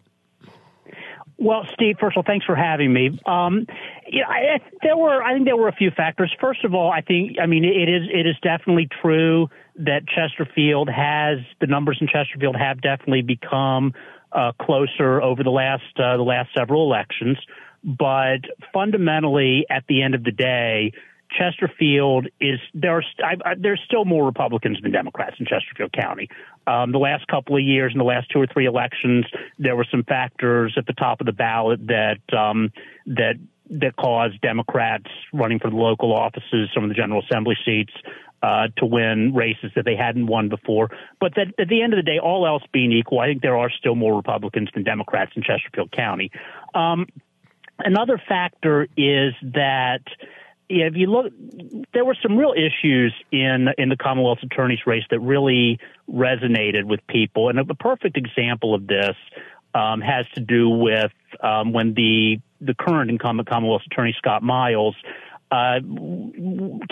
Speaker 7: Well, Steve, first of all, thanks for having me. Um, yeah, I, there were, I think there were a few factors. First of all, I think, I mean, it is, it is definitely true that Chesterfield has the numbers in Chesterfield have definitely become uh, closer over the last uh, the last several elections. But fundamentally, at the end of the day, Chesterfield is there are I, I, there's still more Republicans than Democrats in Chesterfield County. Um, the last couple of years, in the last two or three elections, there were some factors at the top of the ballot that um, that that caused Democrats running for the local offices, some of the General Assembly seats, uh, to win races that they hadn't won before. But that, at the end of the day, all else being equal, I think there are still more Republicans than Democrats in Chesterfield County. Um, another factor is that if you look, there were some real issues in in the Commonwealth's attorney's race that really resonated with people, and a perfect example of this um, has to do with um, when the the current incumbent Commonwealth's attorney Scott Miles uh,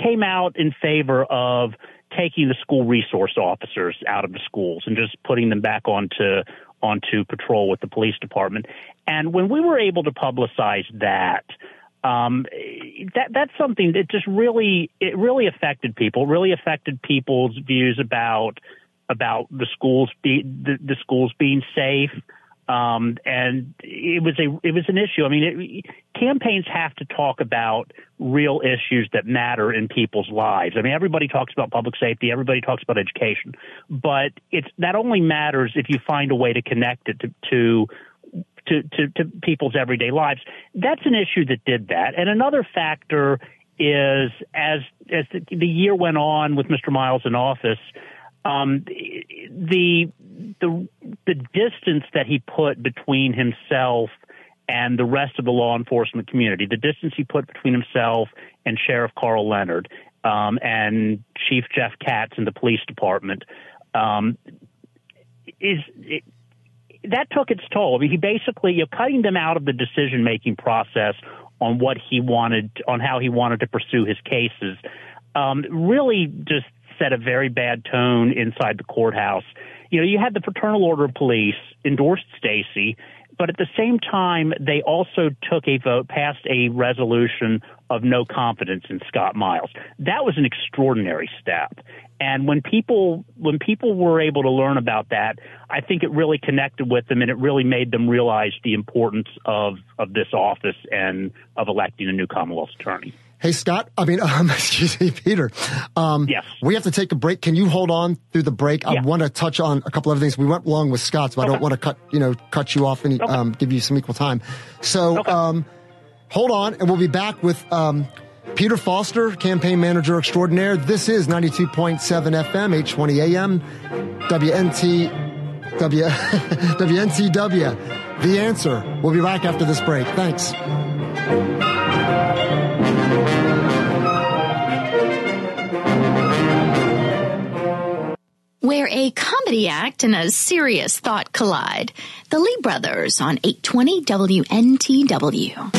Speaker 7: came out in favor of taking the school resource officers out of the schools and just putting them back onto onto patrol with the police department. And when we were able to publicize that, um, that that's something that just really it really affected people. Really affected people's views about about the schools be, the, the schools being safe. Um, and it was a it was an issue. I mean, it, campaigns have to talk about real issues that matter in people's lives. I mean, everybody talks about public safety, everybody talks about education, but it's that only matters if you find a way to connect it to, to to, to, to people's everyday lives. That's an issue that did that. And another factor is as as the, the year went on with Mr. Miles in office, um, the the the distance that he put between himself and the rest of the law enforcement community, the distance he put between himself and Sheriff Karl Leonard um, and Chief Jeff Katz in the police department, um, is it, that took its toll. I mean, he basically you're cutting them out of the decision making process on what he wanted, on how he wanted to pursue his cases. Um, really, just set a very bad tone inside the courthouse. You know, you had the Fraternal Order of Police endorsed Stacey, but at the same time, they also took a vote, passed a resolution of no confidence in Scott Miles. That was an extraordinary step. And when people when people were able to learn about that, I think it really connected with them and it really made them realize the importance of of this office and of electing a new Commonwealth attorney.
Speaker 1: Hey, Scott. I mean, [LAUGHS] um, excuse me, Peter. Um,
Speaker 7: yes.
Speaker 1: We have to take a break. Can you hold on through the break?
Speaker 7: Yeah.
Speaker 1: I want to touch on a couple other things. We went long with Scott, so I don't want to cut, you know, cut you off and
Speaker 7: Okay.
Speaker 1: um, give you some equal time. So,
Speaker 7: Okay.
Speaker 1: um, hold on, and we'll be back with um, Peter Foster, campaign manager extraordinaire. This is 92.7 FM, 820 AM, WNT, W, WNTW. [LAUGHS] The answer. We'll be back after this break. Thanks.
Speaker 3: Where a comedy act and a serious thought collide. The Lee Brothers on 820 WNTW.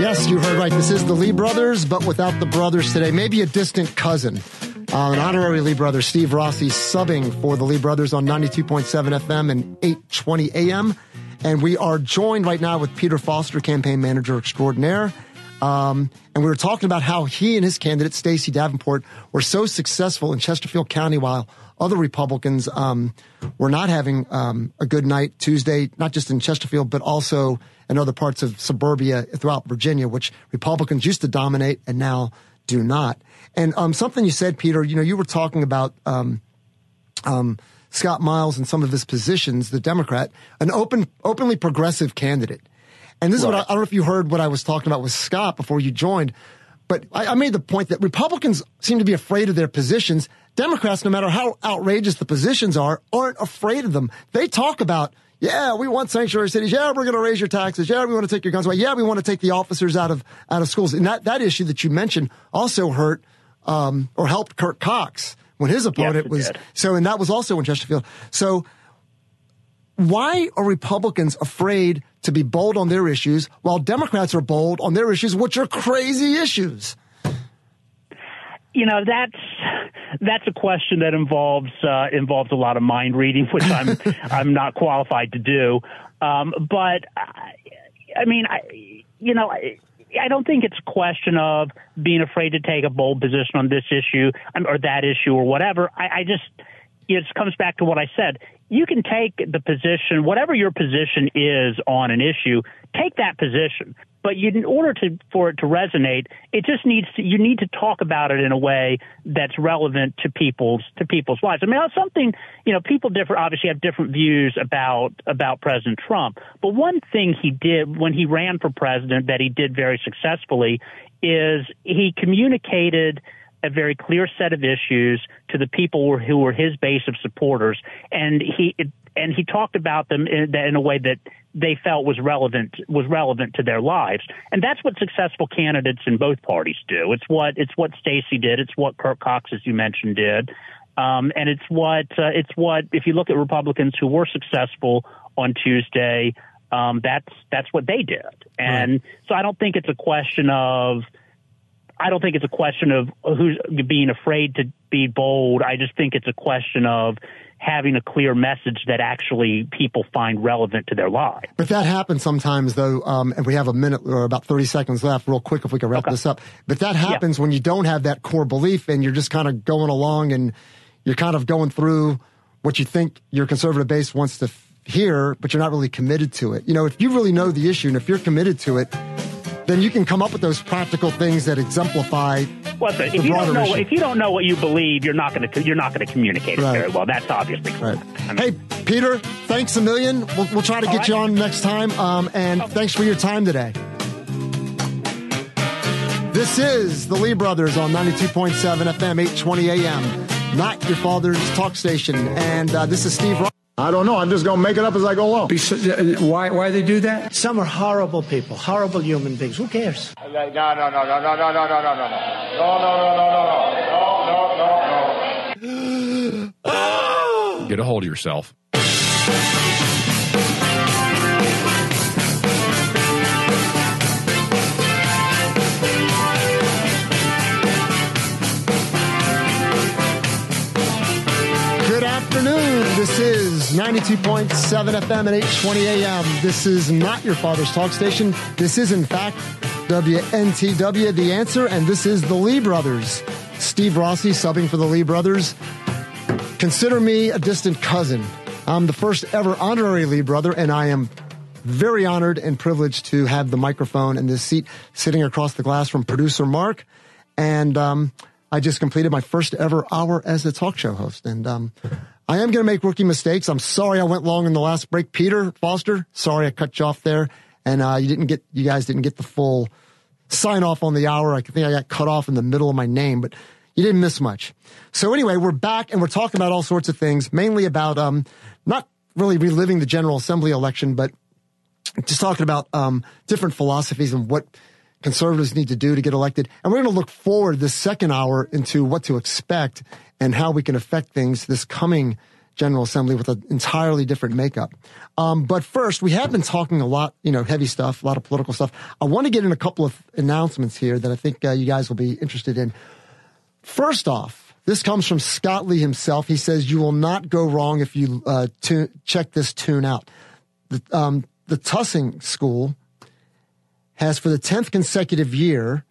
Speaker 1: Yes, you heard right. This is the Lee brothers, but without the brothers today. Maybe a distant cousin. Uh, an honorary Lee brother, Steve Rossi, subbing for the Lee brothers on 92.7 FM and 820 AM. And we are joined right now with Peter Foster, campaign manager extraordinaire. Um, and we were talking about how he and his candidate, Stacey Davenport, were so successful in Chesterfield County while other Republicans um, were not having um, a good night Tuesday, not just in Chesterfield, but also in other parts of suburbia throughout Virginia, which Republicans used to dominate and now do not. And um, something you said, Peter, you know, you were talking about um, um, Scott Miles and some of his positions, the Democrat, an open, openly progressive candidate. And this is what I, I don't know if you heard what I was talking about with Scott before you joined, but I, I made the point that Republicans seem to be afraid of their positions. Democrats, no matter how outrageous the positions are, aren't afraid of them. They talk about, yeah, we want sanctuary cities. Yeah, we're going to raise your taxes. Yeah, we want to take your guns away. Yeah, we want to take the officers out of out of schools. And that that issue that you mentioned also hurt um, or helped Kirk Cox when his opponent
Speaker 7: it
Speaker 1: was
Speaker 7: did.
Speaker 1: so, and that was also in Chesterfield. So why are Republicans afraid to be bold on their issues while Democrats are bold on their issues, which are crazy issues?
Speaker 7: you know that's that's a question that involves uh, involves a lot of mind reading, which I'm [LAUGHS] I'm not qualified to do. Um, but I, I mean, I you know. I, I don't think it's a question of being afraid to take a bold position on this issue or that issue or whatever. I, I just it comes back to what I said. You can take the position, whatever your position is on an issue, take that position. But you, in order to, for it to resonate, it just needs to, you need to talk about it in a way that's relevant to people's, to people's lives. I mean, something, you know, people differ, obviously have different views about, about President Trump. But one thing he did when he ran for president that he did very successfully is he communicated a very clear set of issues to the people who were his base of supporters, and he and he talked about them in, in a way that they felt was relevant was relevant to their lives, and that's what successful candidates in both parties do. It's what it's what Stacey did. It's what Kirk Cox, as you mentioned, did. Um, and it's what uh, it's what if you look at Republicans who were successful on Tuesday, um, that's that's what they did. And right. so I don't think it's a question of I don't think it's a question of who's being afraid to be bold. I just think it's a question of having a clear message that actually people find relevant to their lives.
Speaker 1: But that happens sometimes, though, um, and we have a minute or about 30 seconds left, real quick, if we can wrap okay. this up. But that happens yeah. when you don't have that core belief and you're just kind of going along and you're kind of going through what you think your conservative base wants to hear, but you're not really committed to it. You know, if you really know the issue and if you're committed to it, then you can come up with those practical things that exemplify.
Speaker 7: Well, if you don't know if you don't know what you believe, you're not going to you're not going to communicate it very well. That's obviously
Speaker 1: right. I mean, hey, Peter, thanks a million. We'll, we'll try to get right. you on next time. Um, and thanks for your time today. This is the Lee Brothers on 92.7 FM, 820 AM. Not your father's talk station. And uh, this is Steve Ross.
Speaker 2: I don't know. I'm just going to make it up as I go along.
Speaker 8: Uh, why, why they do that?
Speaker 9: Some are horrible people, horrible human beings. Who cares?
Speaker 10: No, no, no, no, no, no, no, no, no, no, no, no, no, no, no, no, no,
Speaker 11: no. no, no. Get a hold of yourself.
Speaker 1: afternoon. This is 92.7 FM at 820 AM. This is not your father's talk station. This is, in fact, WNTW, The Answer, and this is the Lee Brothers. Steve Rossi subbing for the Lee Brothers. Consider me a distant cousin. I'm the first ever honorary Lee brother, and I am very honored and privileged to have the microphone and this seat sitting across the glass from producer Mark. And um, I just completed my first ever hour as a talk show host. And um, I am going to make rookie mistakes. I'm sorry I went long in the last break. Peter Foster, sorry I cut you off there. And uh, you didn't get, you guys didn't get the full sign off on the hour. I think I got cut off in the middle of my name, but you didn't miss much. So anyway, we're back and we're talking about all sorts of things, mainly about um, not really reliving the General Assembly election, but just talking about um, different philosophies and what conservatives need to do to get elected. And we're going to look forward this second hour into what to expect and how we can affect things this coming General Assembly with an entirely different makeup. Um, but first, we have been talking a lot, you know, heavy stuff, a lot of political stuff. I want to get in a couple of announcements here that I think uh, you guys will be interested in. First off, this comes from Scott Lee himself. He says, You will not go wrong if you uh, check this tune out. The, um, the Tussing School has, for the 10th consecutive year,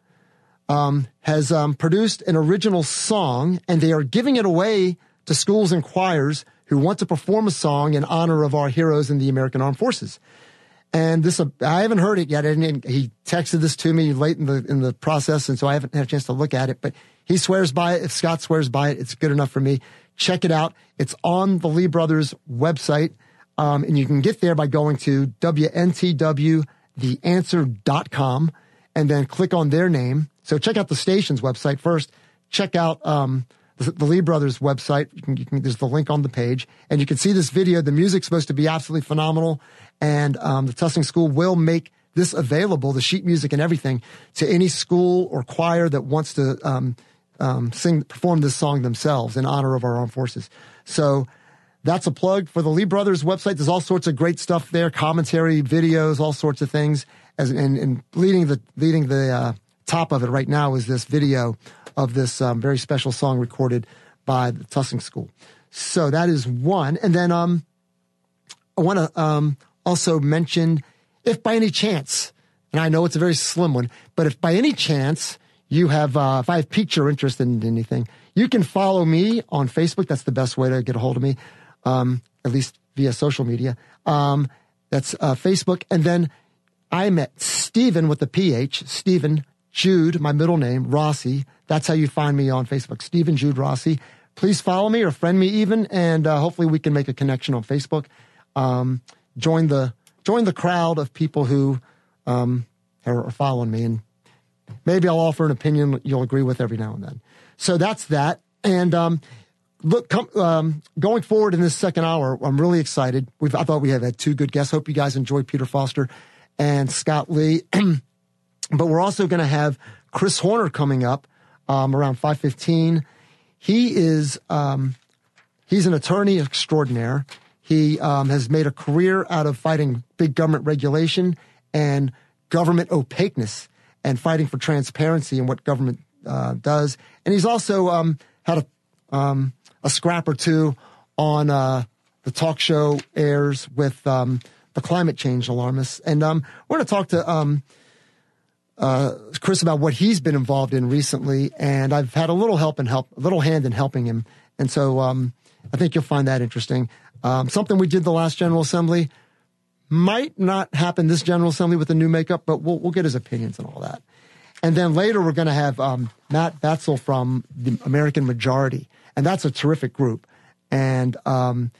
Speaker 1: um, has um, produced an original song, and they are giving it away to schools and choirs who want to perform a song in honor of our heroes in the American Armed Forces. And this, uh, I haven't heard it yet. And he texted this to me late in the in the process, and so I haven't had a chance to look at it. But he swears by it. If Scott swears by it, it's good enough for me. Check it out. It's on the Lee Brothers website, um, and you can get there by going to WNTWTheAnswer.com and then click on their name so check out the station's website first. Check out um, the, the, Lee Brothers website. You can, you can, there's the link on the page, and you can see this video. The music's supposed to be absolutely phenomenal, and um, the Tussing School will make this available, the sheet music and everything, to any school or choir that wants to um, um, sing, perform this song themselves in honor of our armed forces. So that's a plug for the Lee Brothers website. There's all sorts of great stuff there, commentary, videos, all sorts of things. As and, and leading the leading the uh, top of it right now is this video of this um, very special song recorded by the Tussing School. So that is one. And then um, I want to um, also mention if by any chance, and I know it's a very slim one, but if by any chance you have, uh, if I have piqued your interest in anything, you can follow me on Facebook. That's the best way to get a hold of me, um, at least via social media. Um, that's uh, Facebook. And then I met Stephen with the PH, Stephen Jude, my middle name, Rossi. That's how you find me on Facebook, Stephen Jude Rossi. Please follow me or friend me even, and uh, hopefully we can make a connection on Facebook. Um, join the join the crowd of people who um, are following me, and maybe I'll offer an opinion you'll agree with every now and then. So that's that. And um, look, come, um, going forward in this second hour, I'm really excited. We've, I thought we have had two good guests. Hope you guys enjoyed Peter Foster and Scott Lee. [CLEARS THROAT] but we're also going to have Chris Horner coming up um, around 5:15. He is um, he's an attorney extraordinaire. He um, has made a career out of fighting big government regulation and government opaqueness and fighting for transparency in what government uh, does. And he's also um, had a, um, a scrap or two on uh, the talk show airs with um, the climate change alarmists. And um, we're going to talk to um, uh, Chris about what he's been involved in recently. And I've had a little help and help, a little hand in helping him. And so um, I think you'll find that interesting. Um, something we did the last General Assembly might not happen this General Assembly with the new makeup, but we'll, we'll get his opinions and all that. And then later we're going to have um, Matt Batzel from the American Majority, and that's a terrific group. And um,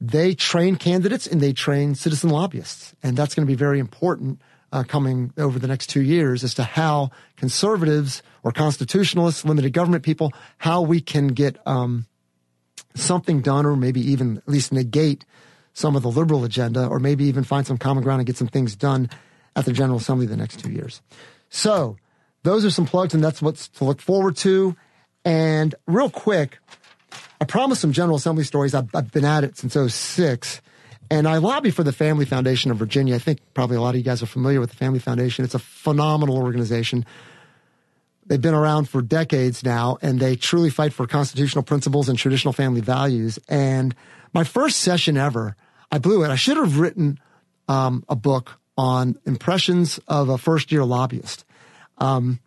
Speaker 1: they train candidates and they train citizen lobbyists, and that's going to be very important uh, coming over the next two years as to how conservatives or constitutionalists, limited government people, how we can get um, something done, or maybe even at least negate some of the liberal agenda, or maybe even find some common ground and get some things done at the General Assembly the next two years. So those are some plugs, and that's what's to look forward to. And real quick, I promised some General Assembly stories. I've, I've been at it since 06. And I lobby for the Family Foundation of Virginia. I think probably a lot of you guys are familiar with the Family Foundation. It's a phenomenal organization. They've been around for decades now, and they truly fight for constitutional principles and traditional family values. And my first session ever, I blew it. I should have written um, a book on impressions of a first year lobbyist. Um,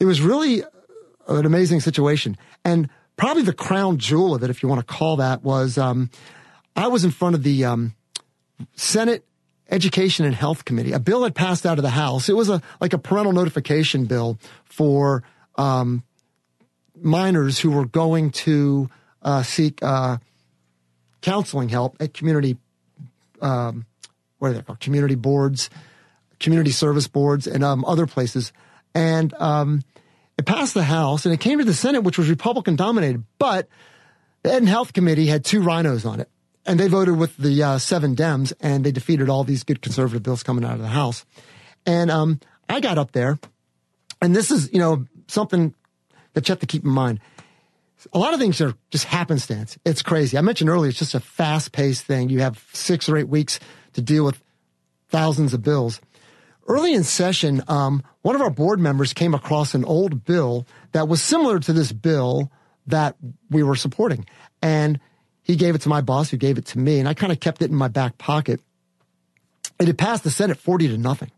Speaker 1: it was really an amazing situation. And probably the crown jewel of it, if you want to call that, was um, I was in front of the um, Senate Education and Health Committee. A bill had passed out of the House. It was a like a parental notification bill for um, minors who were going to uh, seek uh, counseling help at community, um, what are they called? Community boards, community service boards, and um, other places. And um, it passed the House, and it came to the Senate, which was Republican dominated. But the Ed and Health Committee had two rhinos on it and they voted with the uh, seven Dems, and they defeated all these good conservative bills coming out of the House. And um, I got up there, and this is you know something that you have to keep in mind. A lot of things are just happenstance. It's crazy. I mentioned earlier, it's just a fast paced thing. You have six or eight weeks to deal with thousands of bills. Early in session, um, one of our board members came across an old bill that was similar to this bill that we were supporting. And he gave it to my boss, who gave it to me, and I kind of kept it in my back pocket. It had passed the Senate 40 to nothing.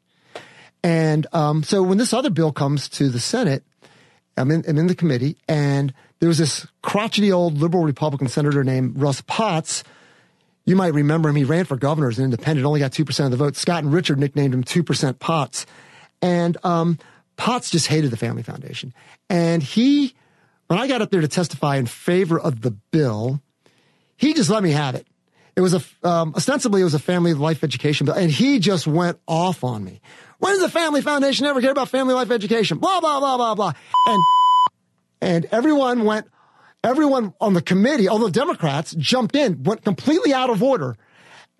Speaker 1: And um, so when this other bill comes to the Senate, I'm in, I'm in the committee, and there was this crotchety old liberal Republican senator named Russ Potts. You might remember him. He ran for governor as an independent, only got 2% of the vote. Scott and Richard nicknamed him 2% Potts. And um, Potts just hated the Family Foundation. And he, when I got up there to testify in favor of the bill, he just let me have it. It was a, um, ostensibly it was a family life education bill and he just went off on me. When does the family foundation ever care about family life education? Blah, blah, blah, blah, blah. And, and everyone went, everyone on the committee, all the Democrats jumped in, went completely out of order.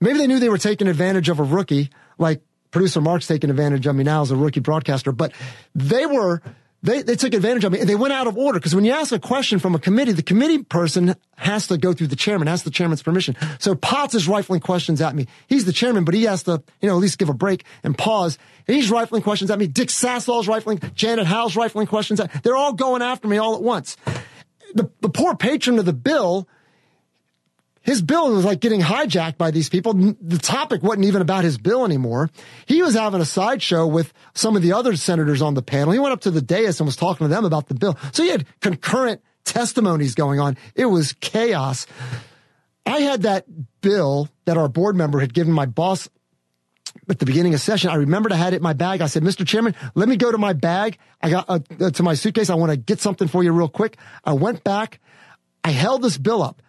Speaker 1: Maybe they knew they were taking advantage of a rookie, like producer Mark's taking advantage of me now as a rookie broadcaster, but they were they, they took advantage of me they went out of order because when you ask a question from a committee, the committee person has to go through the chairman, has the chairman's permission. So Potts is rifling questions at me. He's the chairman, but he has to, you know, at least give a break and pause. And he's rifling questions at me. Dick Saslaw's rifling, Janet Howell's rifling questions at, they're all going after me all at once. The, the poor patron of the bill his bill was like getting hijacked by these people. The topic wasn't even about his bill anymore. He was having a sideshow with some of the other senators on the panel. He went up to the dais and was talking to them about the bill. So he had concurrent testimonies going on. It was chaos. I had that bill that our board member had given my boss at the beginning of session. I remembered I had it in my bag. I said, Mr. Chairman, let me go to my bag. I got uh, uh to my suitcase. I want to get something for you real quick. I went back. I held this bill up.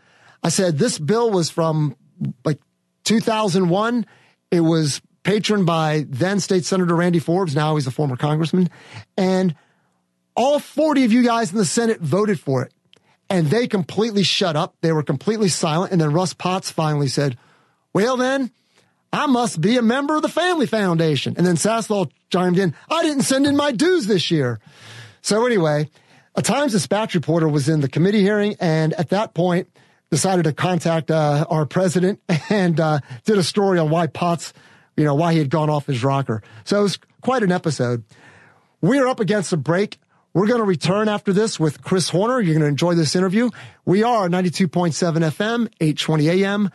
Speaker 1: I said, this bill was from like 2001. It was patroned by then State Senator Randy Forbes. Now he's a former congressman. And all 40 of you guys in the Senate voted for it. And they completely shut up. They were completely silent. And then Russ Potts finally said, well, then I must be a member of the Family Foundation. And then Saslaw chimed in, I didn't send in my dues this year. So anyway, a Times Dispatch reporter was in the committee hearing. And at that point, decided to contact uh, our president [LAUGHS] and uh, did a story on why Potts, you know, why he had gone off his rocker. So it was quite an episode. We are up against a break. We're going to return after this with Chris Horner. You're going to enjoy this interview. We are 92.7 FM, 820 AM,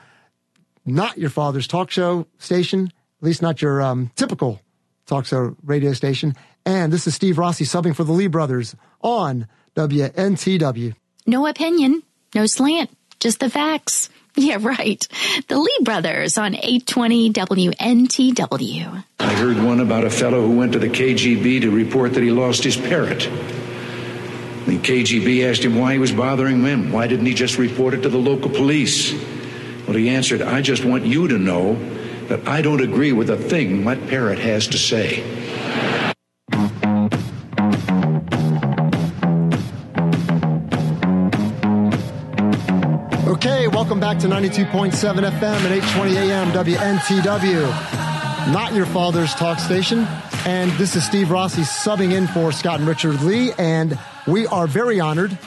Speaker 1: not your father's talk show station, at least not your um, typical talk show radio station. And this is Steve Rossi subbing for the Lee brothers on WNTW.
Speaker 3: No opinion, no slant just the facts. [LAUGHS] Yeah, right. The Lee brothers on 820 WNTW.
Speaker 8: I heard one about a fellow who went to the KGB to report that he lost his parrot. The KGB asked him why he was bothering them. Why didn't he just report it to the local police? Well, he answered, I just want you to know that I don't agree with a thing my parrot has to say.
Speaker 1: Okay, welcome back to 92.7 FM and 820 AM WNTW. Not your father's talk station. And this is Steve Rossi subbing in for Scott and Richard Lee. And we are very honored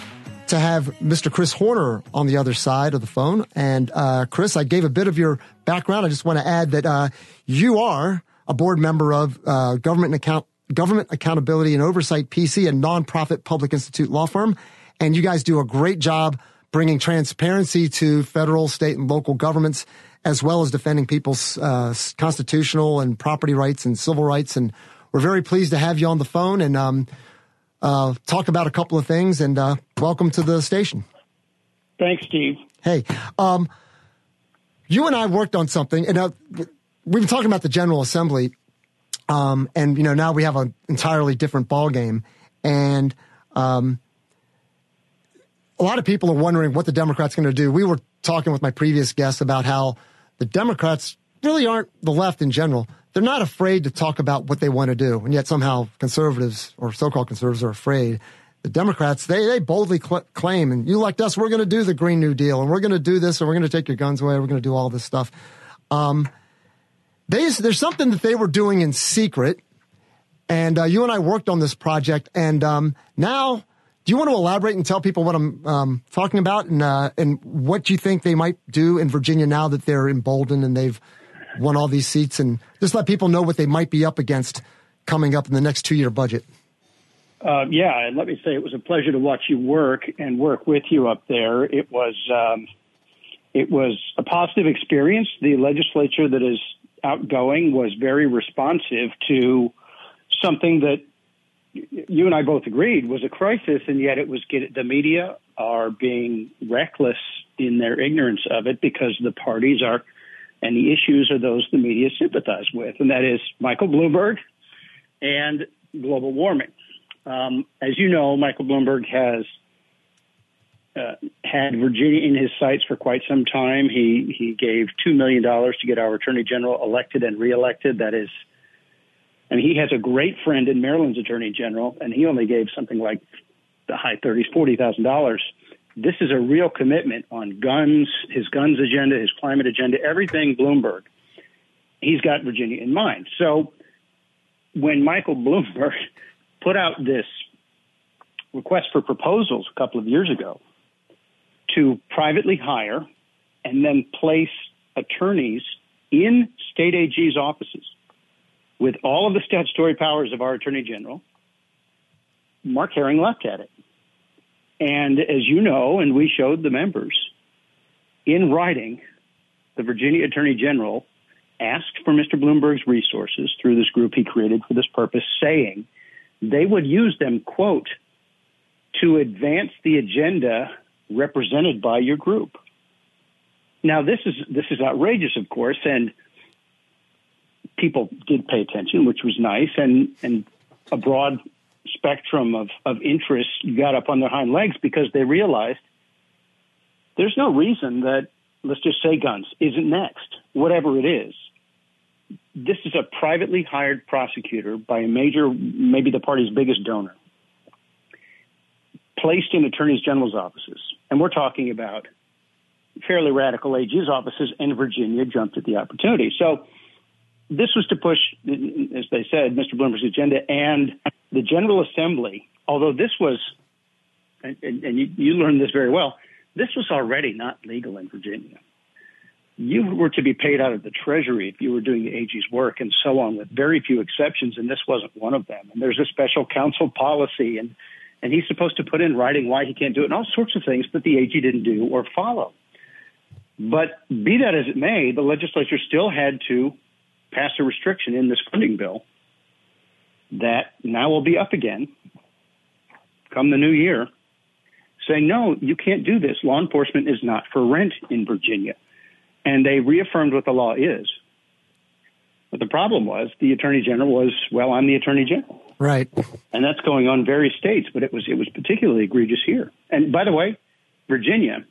Speaker 1: to have Mr. Chris Horner on the other side of the phone. And uh, Chris, I gave a bit of your background. I just want to add that uh, you are a board member of uh, Government Account Government Accountability and Oversight PC, a nonprofit public institute law firm, and you guys do a great job bringing transparency to federal, state, and local governments, as well as defending people's uh, constitutional and property rights and civil rights. And we're very pleased to have you on the phone and um, uh, talk about a couple of things. And uh, welcome to the station.
Speaker 11: Thanks, Steve.
Speaker 1: Hey, um, you and I worked on something, and uh, we've been talking about the General Assembly, um, and you know now we have an entirely different ball game, and um, a lot of people are wondering what the Democrats going to do. We were talking with my previous guest about how the Democrats really aren't the left in general. They're not afraid to talk about what they want to do, and yet somehow conservatives or so-called conservatives are afraid. The Democrats, they they boldly cl- claim, and you elect us, we're going to do the Green New Deal, and we're going to do this, and we're going to take your guns away, we're going to do all this stuff. Um, they, there's something that they were doing in secret, and uh, you and I worked on this project, and um, now do you want to elaborate and tell people what I'm um, talking about and uh, and what you think they might do in Virginia now that they're emboldened and they've won all these seats, and just let people know what they might be up against coming up in the next two year budget?
Speaker 11: Uh, yeah, and let me say it was a pleasure to watch you work and work with you up there. It was um, it was a positive experience. The legislature that is outgoing was very responsive to something that you and I both agreed was a crisis, and yet it was get, the media are being reckless in their ignorance of it because the parties are and the issues are those the media sympathize with, and that is Michael Bloomberg and global warming. Um, as you know, Michael Bloomberg has uh, had Virginia in his sights for quite some time. He he gave two million dollars to get our attorney general elected and reelected. That is and he has a great friend in Maryland's attorney general, and he only gave something like the high 30s, $40,000. This is a real commitment on guns, his guns agenda, his climate agenda, everything Bloomberg. He's got Virginia in mind. So when Michael Bloomberg [LAUGHS] put out this request for proposals a couple of years ago to privately hire and then place attorneys in state AG's offices with all of the statutory powers of our attorney general. Mark Herring left at it. And as you know, and we showed the members, in writing, the Virginia Attorney General asked for Mr. Bloomberg's resources through this group he created for this purpose, saying they would use them, quote, to advance the agenda represented by your group. Now, this is this is outrageous, of course, and people did pay attention, which was nice, and and a broad spectrum of of interest got up on their hind legs because they realized there's no reason that let's just say guns isn't next, whatever it is. This is a privately hired prosecutor by a major, maybe the party's biggest donor, placed in attorneys general's offices, and we're talking about fairly radical AG's offices, and Virginia jumped at the opportunity. So this was to push, as they said, Mr. Bloomberg's agenda and the General Assembly. Although this was, and, and, and you, you learned this very well, this was already not legal in Virginia. You were to be paid out of the Treasury if you were doing the AG's work and so on, with very few exceptions, and this wasn't one of them. And there's a special counsel policy, and and he's supposed to put in writing why he can't do it, and all sorts of things that the AG didn't do or follow. But be that as it may, the legislature still had to pass a restriction in this funding bill that now will be up again come the new year, saying, no, you can't do this. Law enforcement is not for rent in Virginia. And they reaffirmed what the law is. But the problem was the attorney general was, well, I'm the attorney general.
Speaker 1: Right.
Speaker 11: And that's going on in various states, but it was it was particularly egregious here. And by the way, Virginia,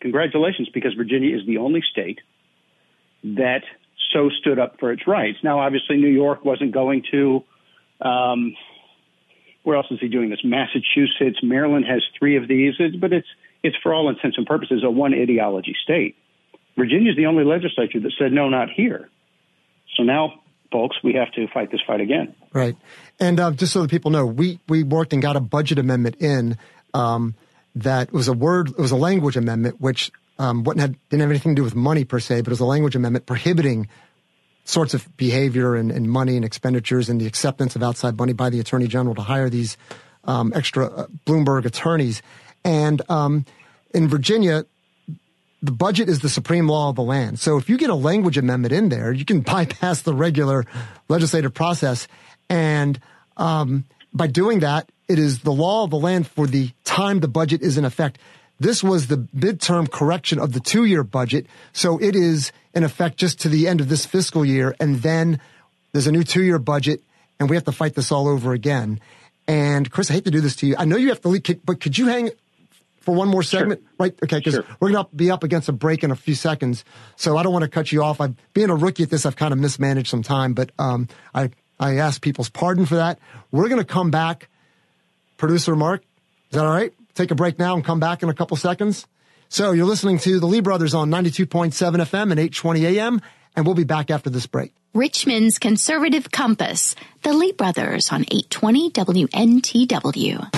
Speaker 11: congratulations, because Virginia is the only state that so stood up for its rights. Now, obviously, New York wasn't going to. Um, where else is he doing this? Massachusetts, Maryland has three of these, but it's it's for all intents and purposes a one ideology state. Virginia is the only legislature that said no, not here. So now, folks, we have to fight this fight again.
Speaker 1: Right, and uh, just so that people know, we we worked and got a budget amendment in um, that was a word, it was a language amendment, which um, didn't have anything to do with money per se, but it was a language amendment prohibiting sorts of behavior and, and money and expenditures and the acceptance of outside money by the attorney general to hire these um, extra uh, Bloomberg attorneys. And um, in Virginia, the budget is the supreme law of the land. So if you get a language amendment in there, you can [LAUGHS] bypass the regular legislative process. And um, by doing that, it is the law of the land for the time the budget is in effect. This was the midterm correction of the two year budget. So it is in effect just to the end of this fiscal year. And then there's a new two year budget and we have to fight this all over again. And Chris, I hate to do this to you. I know you have to leave, but could you hang for one more segment?
Speaker 11: Sure.
Speaker 1: Right? Okay. Cause
Speaker 11: sure.
Speaker 1: we're going to be up against a break in a few seconds. So I don't want to cut you off. I've being a rookie at this. I've kind of mismanaged some time, but, um, I, I ask people's pardon for that. We're going to come back. Producer Mark, is that all right? Take a break now and come back in a couple seconds. So you're listening to the Lee Brothers on 92.7 FM and 820 AM, and we'll be back after this break.
Speaker 3: Richmond's Conservative Compass, the Lee Brothers on 820 WNTW.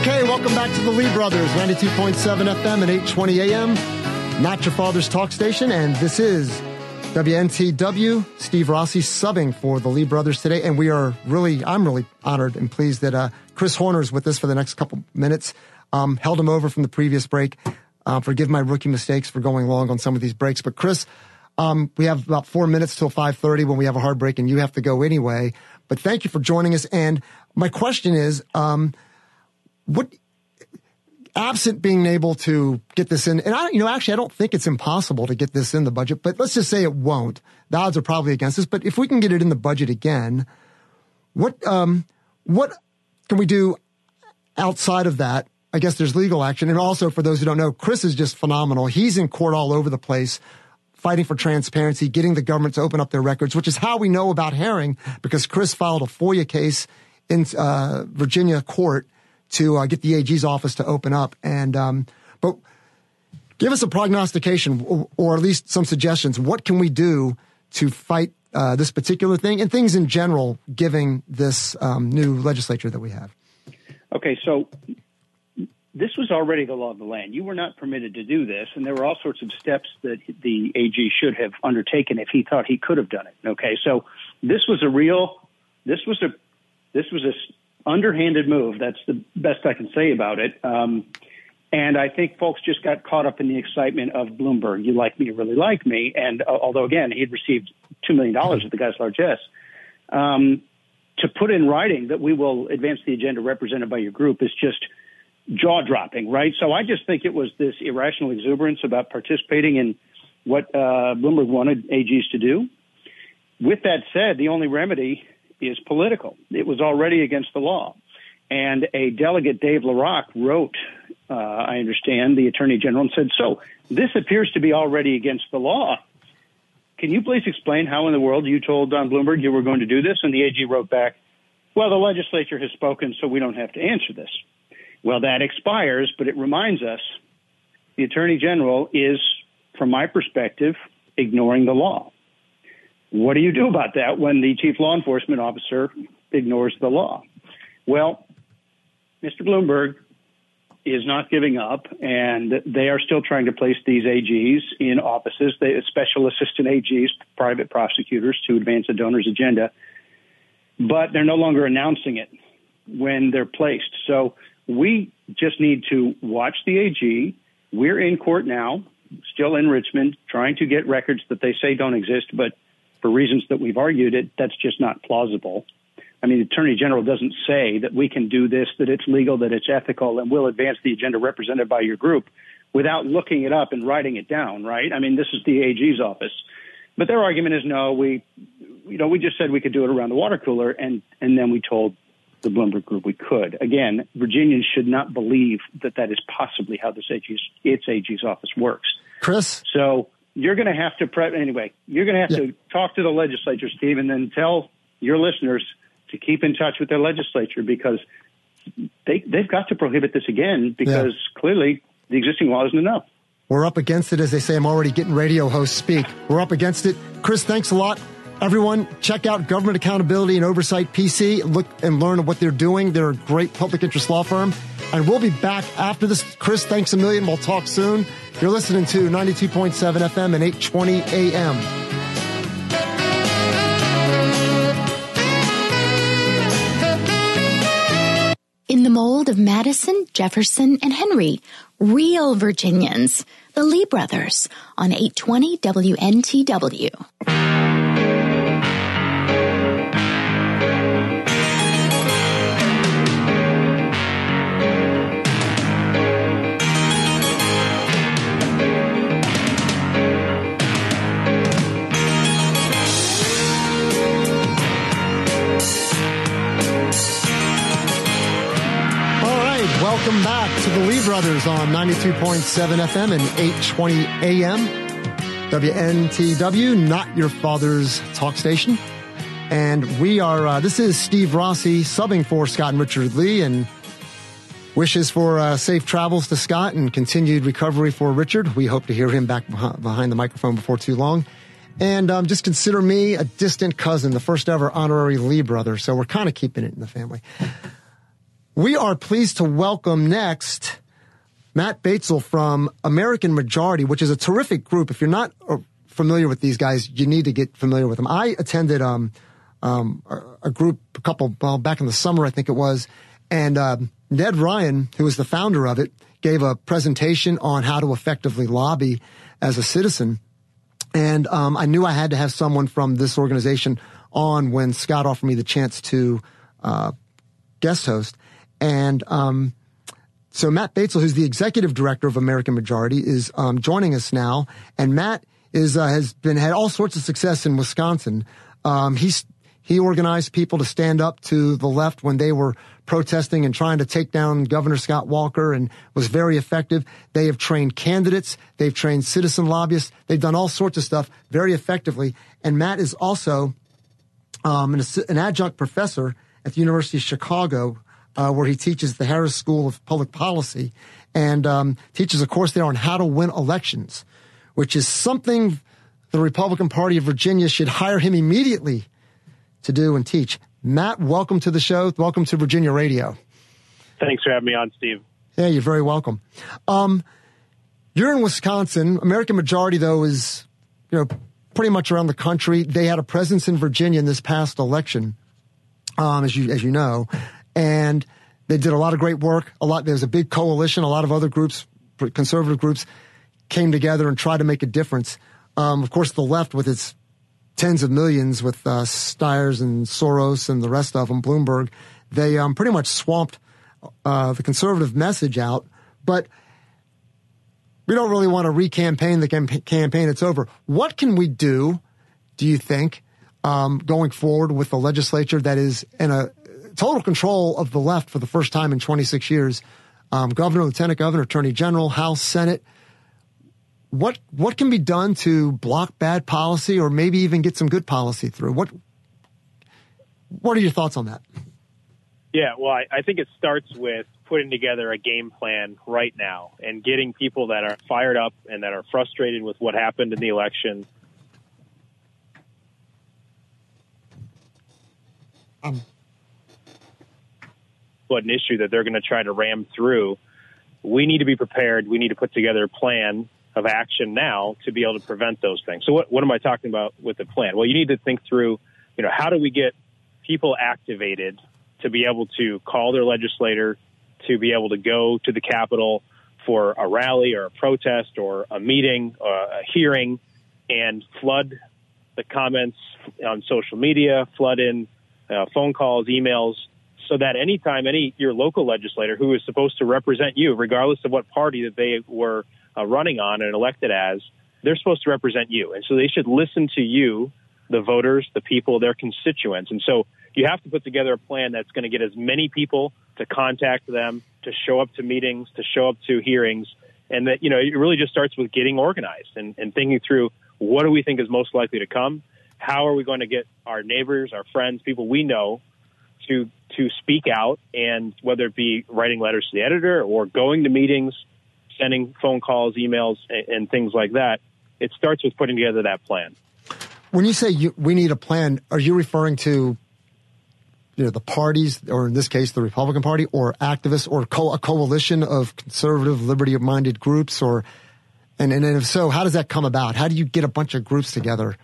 Speaker 1: Okay, welcome back to the Lee Brothers, 92.7 FM and 820 AM, not your father's talk station, and this is WNTW, Steve Rossi subbing for the Lee brothers today. And we are really, I'm really honored and pleased that uh, Chris Horner is with us for the next couple minutes. Um, held him over from the previous break. Uh, forgive my rookie mistakes for going long on some of these breaks. But Chris, um, we have about four minutes till 5.30 when we have a hard break and you have to go anyway. But thank you for joining us. And my question is, um, what absent being able to get this in, and I, you know, actually, I don't think it's impossible to get this in the budget, but let's just say it won't. The odds are probably against us, but if we can get it in the budget again, what, um, what can we do outside of that? I guess there's legal action. And also for those who don't know, Chris is just phenomenal. He's in court all over the place fighting for transparency, getting the government to open up their records, which is how we know about Herring because Chris filed a FOIA case in uh, Virginia court to uh, get the AG's office to open up. And um, but give us a prognostication, or, or, at least some suggestions. What can we do to fight uh, this particular thing and things in general, giving this um, new legislature that we have.
Speaker 11: Okay, so this was already the law of the land. You were not permitted to do this, and there were all sorts of steps that the AG should have undertaken if he thought he could have done it. Okay, so this was a real, this was a, this was a underhanded move. That's the best I can say about it. Um, and I think folks just got caught up in the excitement of Bloomberg. You like me, you really like me. And uh, although again, he had received two million dollars at the guy's largesse, um, to put in writing that we will advance the agenda represented by your group is just jaw dropping, right? So I just think it was this irrational exuberance about participating in what uh, Bloomberg wanted AGs to do. With that said, the only remedy is political. It was already against the law. And a delegate, Dave LaRock, wrote, uh, I understand, the Attorney General and said, So this appears to be already against the law. Can you please explain how in the world you told Don Bloomberg you were going to do this? And the AG wrote back, Well, the legislature has spoken, so we don't have to answer this. Well, that expires, but it reminds us the Attorney General is, from my perspective, ignoring the law. What do you do about that when the chief law enforcement officer ignores the law? Well, Mr. Bloomberg is not giving up, and they are still trying to place these AGs in offices, they, special assistant AGs, private prosecutors, to advance a donor's agenda. But they're no longer announcing it when they're placed. So we just need to watch the AG. We're in court now, still in Richmond, trying to get records that they say don't exist, but for reasons that we've argued it, that's just not plausible. I mean, the Attorney General doesn't say that we can do this, that it's legal, that it's ethical, and we'll advance the agenda represented by your group without looking it up and writing it down, right? I mean, this is the AG's office. But their argument is no, we, you know, we just said we could do it around the water cooler, and, and then we told the Bloomberg Group we could. Again, Virginians should not believe that that is possibly how this AG's, its AG's office works.
Speaker 1: Chris?
Speaker 11: So you're going to have to, prep anyway, you're going to have yeah. to talk to the legislature, Steve, and then tell your listeners to keep in touch with their legislature because they, they've got to prohibit this again because yeah. clearly the existing law isn't enough.
Speaker 1: We're up against it. As they say, I'm already getting radio hosts speak. We're up against it. Chris, thanks a lot. Everyone, check out Government Accountability and Oversight PC. Look and learn what they're doing. They're a great public interest law firm. And we'll be back after this. Chris, thanks a million. We'll talk soon. You're listening to 92.7 FM and 820 AM.
Speaker 3: In the mold of Madison, Jefferson, and Henry, real Virginians, the Lee brothers on 820 WNTW.
Speaker 1: Welcome back to the Lee Brothers on 92.7 FM and 820 AM. WNTW, not your father's talk station. And we are, uh, this is Steve Rossi subbing for Scott and Richard Lee and wishes for uh, safe travels to Scott and continued recovery for Richard. We hope to hear him back behind the microphone before too long. And um, just consider me a distant cousin, the first ever honorary Lee brother. So we're kind of keeping it in the family. We are pleased to welcome next Matt Batzel from American Majority, which is a terrific group. If you're not uh, familiar with these guys, you need to get familiar with them. I attended um, um, a group a couple well back in the summer, I think it was, and uh, Ned Ryan, who was the founder of it, gave a presentation on how to effectively lobby as a citizen. And um, I knew I had to have someone from this organization on when Scott offered me the chance to uh, guest host. And um, so Matt Batzel, who's the executive director of American Majority, is um, joining us now. And Matt is uh, has been had all sorts of success in Wisconsin. Um, he's he organized people to stand up to the left when they were protesting and trying to take down Governor Scott Walker and was very effective. They have trained candidates. They've trained citizen lobbyists. They've done all sorts of stuff very effectively. And Matt is also um, an, an adjunct professor at the University of Chicago uh, where he teaches the Harris School of Public Policy and um, teaches a course there on how to win elections, which is something the Republican Party of Virginia should hire him immediately to do and teach. Matt, welcome to the show. Welcome to Virginia Radio.
Speaker 12: Thanks for having me on, Steve.
Speaker 1: Yeah, you're very welcome. Um, you're in Wisconsin. American majority, though, is you know pretty much around the country. They had a presence in Virginia in this past election, um, as you as you know, and they did a lot of great work. A lot. There was a big coalition. A lot of other groups, conservative groups, came together and tried to make a difference. Um, of course, the left with its tens of millions with uh, Steyers and Soros and the rest of them, Bloomberg, they um, pretty much swamped uh, the conservative message out. But we don't really want to recampaign the camp- campaign. It's over. What can we do, do you think, um, going forward with the legislature that is in a total control of the left for the first time in 26 years? Um, governor, lieutenant governor, attorney general, House, Senate – what what can be done to block bad policy or maybe even get some good policy through? What what are your thoughts on that?
Speaker 12: Yeah, well, I, I think it starts with putting together a game plan right now and getting people that are fired up and that are frustrated with what happened in the election. Um, an issue that they're going to try to ram through. We need to be prepared. We need to put together a plan of action now to be able to prevent those things. So what, what am I talking about with the plan? Well, you need to think through, you know, how do we get people activated to be able to call their legislator, to be able to go to the Capitol for a rally or a protest or a meeting or a hearing and flood the comments on social media, flood in uh, phone calls, emails, so that anytime any your local legislator who is supposed to represent you, regardless of what party that they were uh, running on and elected as, they're supposed to represent you. And so they should listen to you, the voters, the people, their constituents. And so you have to put together a plan that's going to get as many people to contact them, to show up to meetings, to show up to hearings. And that, you know, it really just starts with getting organized and, and thinking through what do we think is most likely to come? How are we going to get our neighbors, our friends, people we know to to speak out and whether it be writing letters to the editor or going to meetings sending phone calls, emails, and, and things like that. It starts with putting together that plan.
Speaker 1: When you say you, we need a plan, are you referring to you know the parties, or in this case, the Republican Party, or activists, or co- a coalition of conservative, liberty-minded groups, or and, and if so, how does that come about? How do you get a bunch of groups together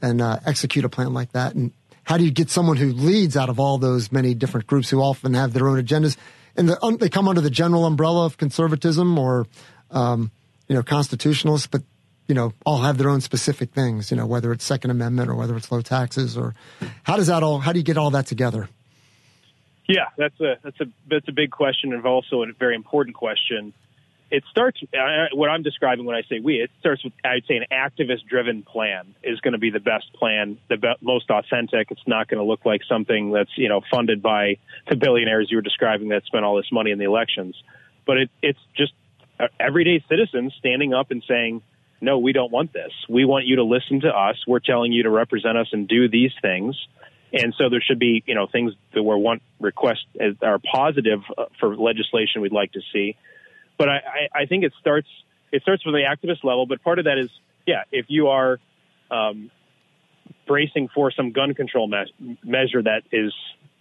Speaker 1: and uh, execute a plan like that? And how do you get someone who leads out of all those many different groups who often have their own agendas? and the, um, they come under the general umbrella of conservatism or, um, you know, constitutionalists, but you know, all have their own specific things. You know, whether it's Second Amendment or whether it's low taxes or how does that all? How do you get all that together?
Speaker 12: Yeah, that's a that's a that's a big question and also a very important question it starts uh, what I'm describing when I say we. It starts with I'd say an activist-driven plan is going to be the best plan, the be- most authentic. It's not going to look like something that's you know funded by the billionaires you were describing that spent all this money in the elections. But it, it's just uh, everyday citizens standing up and saying, "No, we don't want this. We want you to listen to us. We're telling you to represent us and do these things." And so there should be, you know, things that we want requests are positive uh, for legislation we'd like to see but I, I, I think it starts it starts from the activist level. But part of that is, yeah, if you are um, bracing for some gun control me- measure that is,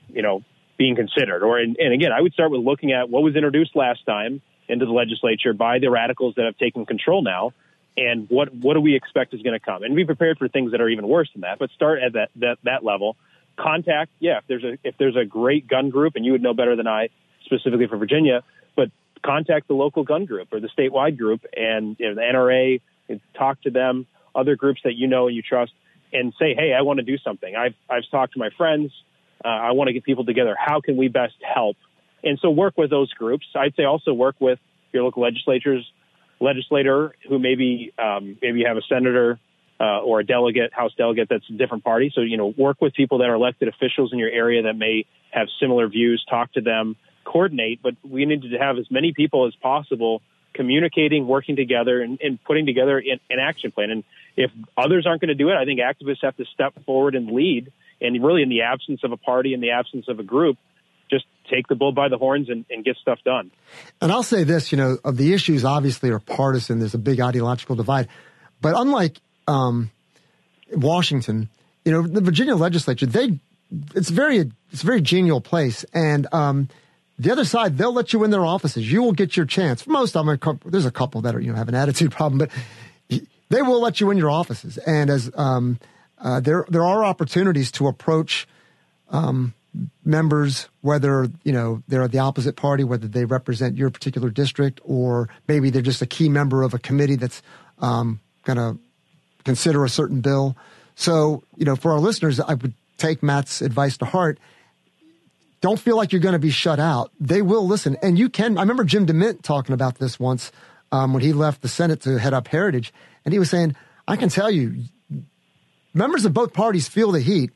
Speaker 12: you know, being considered, or and, and again, I would start with looking at what was introduced last time into the legislature by the radicals that have taken control now, and what what do we expect is going to come, and be prepared for things that are even worse than that. But start at that that that level. Contact, yeah, if there's a if there's a great gun group, and you would know better than I, specifically for Virginia, but contact the local gun group or the statewide group and you know, the NRA, talk to them, other groups that you know and you trust, and say, hey, I want to do something. I've, I've talked to my friends. Uh, I want to get people together. How can we best help? And so work with those groups. I'd say also work with your local legislatures, legislator who maybe um, maybe you have a senator uh, or a delegate, House delegate that's a different party. So you know, work with people that are elected officials in your area that may have similar views. Talk to them coordinate, but we need to have as many people as possible communicating, working together, and, and putting together an, an, action plan. And if others aren't going to do it, I think activists have to step forward and lead. And really, in the absence of a party, in the absence of a group, just take the bull by the horns and, and get stuff done.
Speaker 1: And I'll say this, you know, of the issues obviously are partisan. There's a big ideological divide, but unlike um, Washington, you know, the Virginia legislature, they, it's very, it's a very genial place. And, um, the other side, they'll let you in their offices. You will get your chance. Most of them, there's a couple that are, you know, have an attitude [LAUGHS] problem, but they will let you in your offices. And as, um, uh, there, there are opportunities to approach, um, members, whether, you know, they're the opposite party, whether they represent your particular district, or maybe they're just a key member of a committee that's, um, going to consider a certain bill. So, you know, for our listeners, I would take Matt's advice to heart. Don't feel like you're going to be shut out. They will listen. And you can, I remember Jim DeMint talking about this once um, when he left the Senate to head up Heritage. And he was saying, I can tell you, members of both parties feel the heat.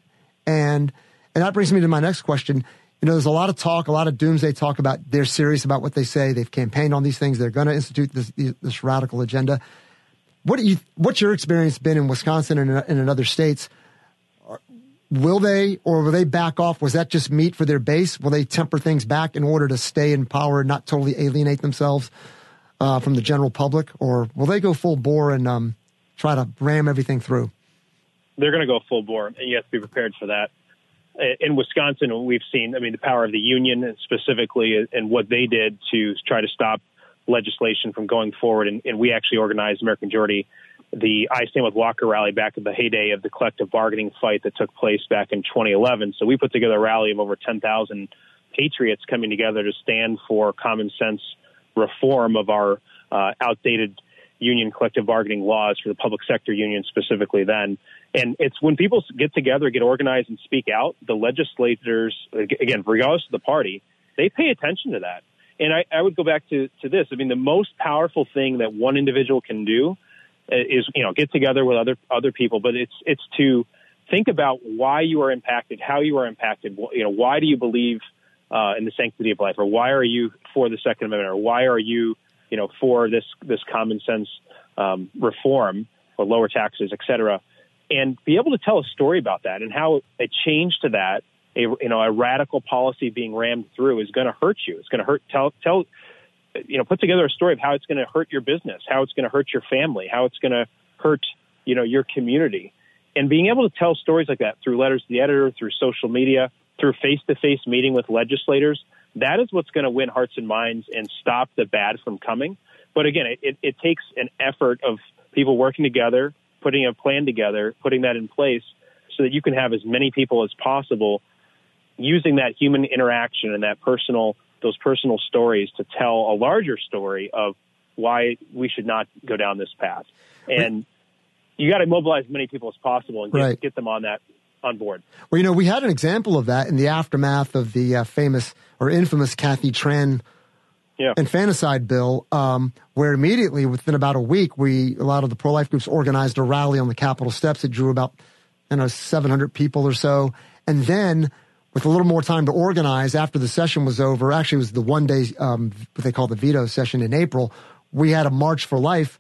Speaker 1: And, and that brings me to my next question. You know, there's a lot of talk, a lot of doomsday talk about they're serious about what they say. They've campaigned on these things. They're going to institute this, this radical agenda. What do you, what's your experience been in Wisconsin and in, in other states? Will they, or will they back off? Was that just meat for their base? Will they temper things back in order to stay in power, not totally alienate themselves uh, from the general public, or will they go full bore and um, try to ram everything through?
Speaker 12: They're going to go full bore, and you have to be prepared for that. In Wisconsin, we've seen, I mean, the power of the union specifically, and what they did to try to stop legislation from going forward. And, and we actually organized American Majority the I Stand with Walker rally back in the heyday of the collective bargaining fight that took place back in 2011. So we put together a rally of over 10,000 patriots coming together to stand for common sense reform of our uh, outdated union collective bargaining laws for the public sector union specifically then. And it's when people get together, get organized and speak out, the legislators, again, regardless of the party, they pay attention to that. And I, I would go back to, to this. I mean, the most powerful thing that one individual can do is you know get together with other other people, but it's it's to think about why you are impacted, how you are impacted. You know, why do you believe uh, in the sanctity of life, or why are you for the Second Amendment, or why are you you know for this this common sense um, reform or lower taxes, et cetera, and be able to tell a story about that and how a change to that. A, you know, a radical policy being rammed through is going to hurt you. It's going to hurt. Tell, tell, you know, put together a story of how it's going to hurt your business, how it's going to hurt your family, how it's going to hurt, you know, your community. And being able to tell stories like that through letters to the editor, through social media, through face to face meeting with legislators, that is what's going to win hearts and minds and stop the bad from coming. But again, it, it, it takes an effort of people working together, putting a plan together, putting that in place so that you can have as many people as possible using that human interaction and that personal those personal stories to tell a larger story of why we should not go down this path. And you got to mobilize as many people as possible and get, right. get them on that on board.
Speaker 1: Well, you know, we had an example of that in the aftermath of the uh, famous or infamous Kathy Tran yeah. infanticide bill, um, where immediately within about a week, we a lot of the pro life groups organized a rally on the Capitol steps. It drew about you know 700 people or so, and then with a little more time to organize after the session was over. Actually, it was the one day, um, what they call the veto session in April. We had a March for Life.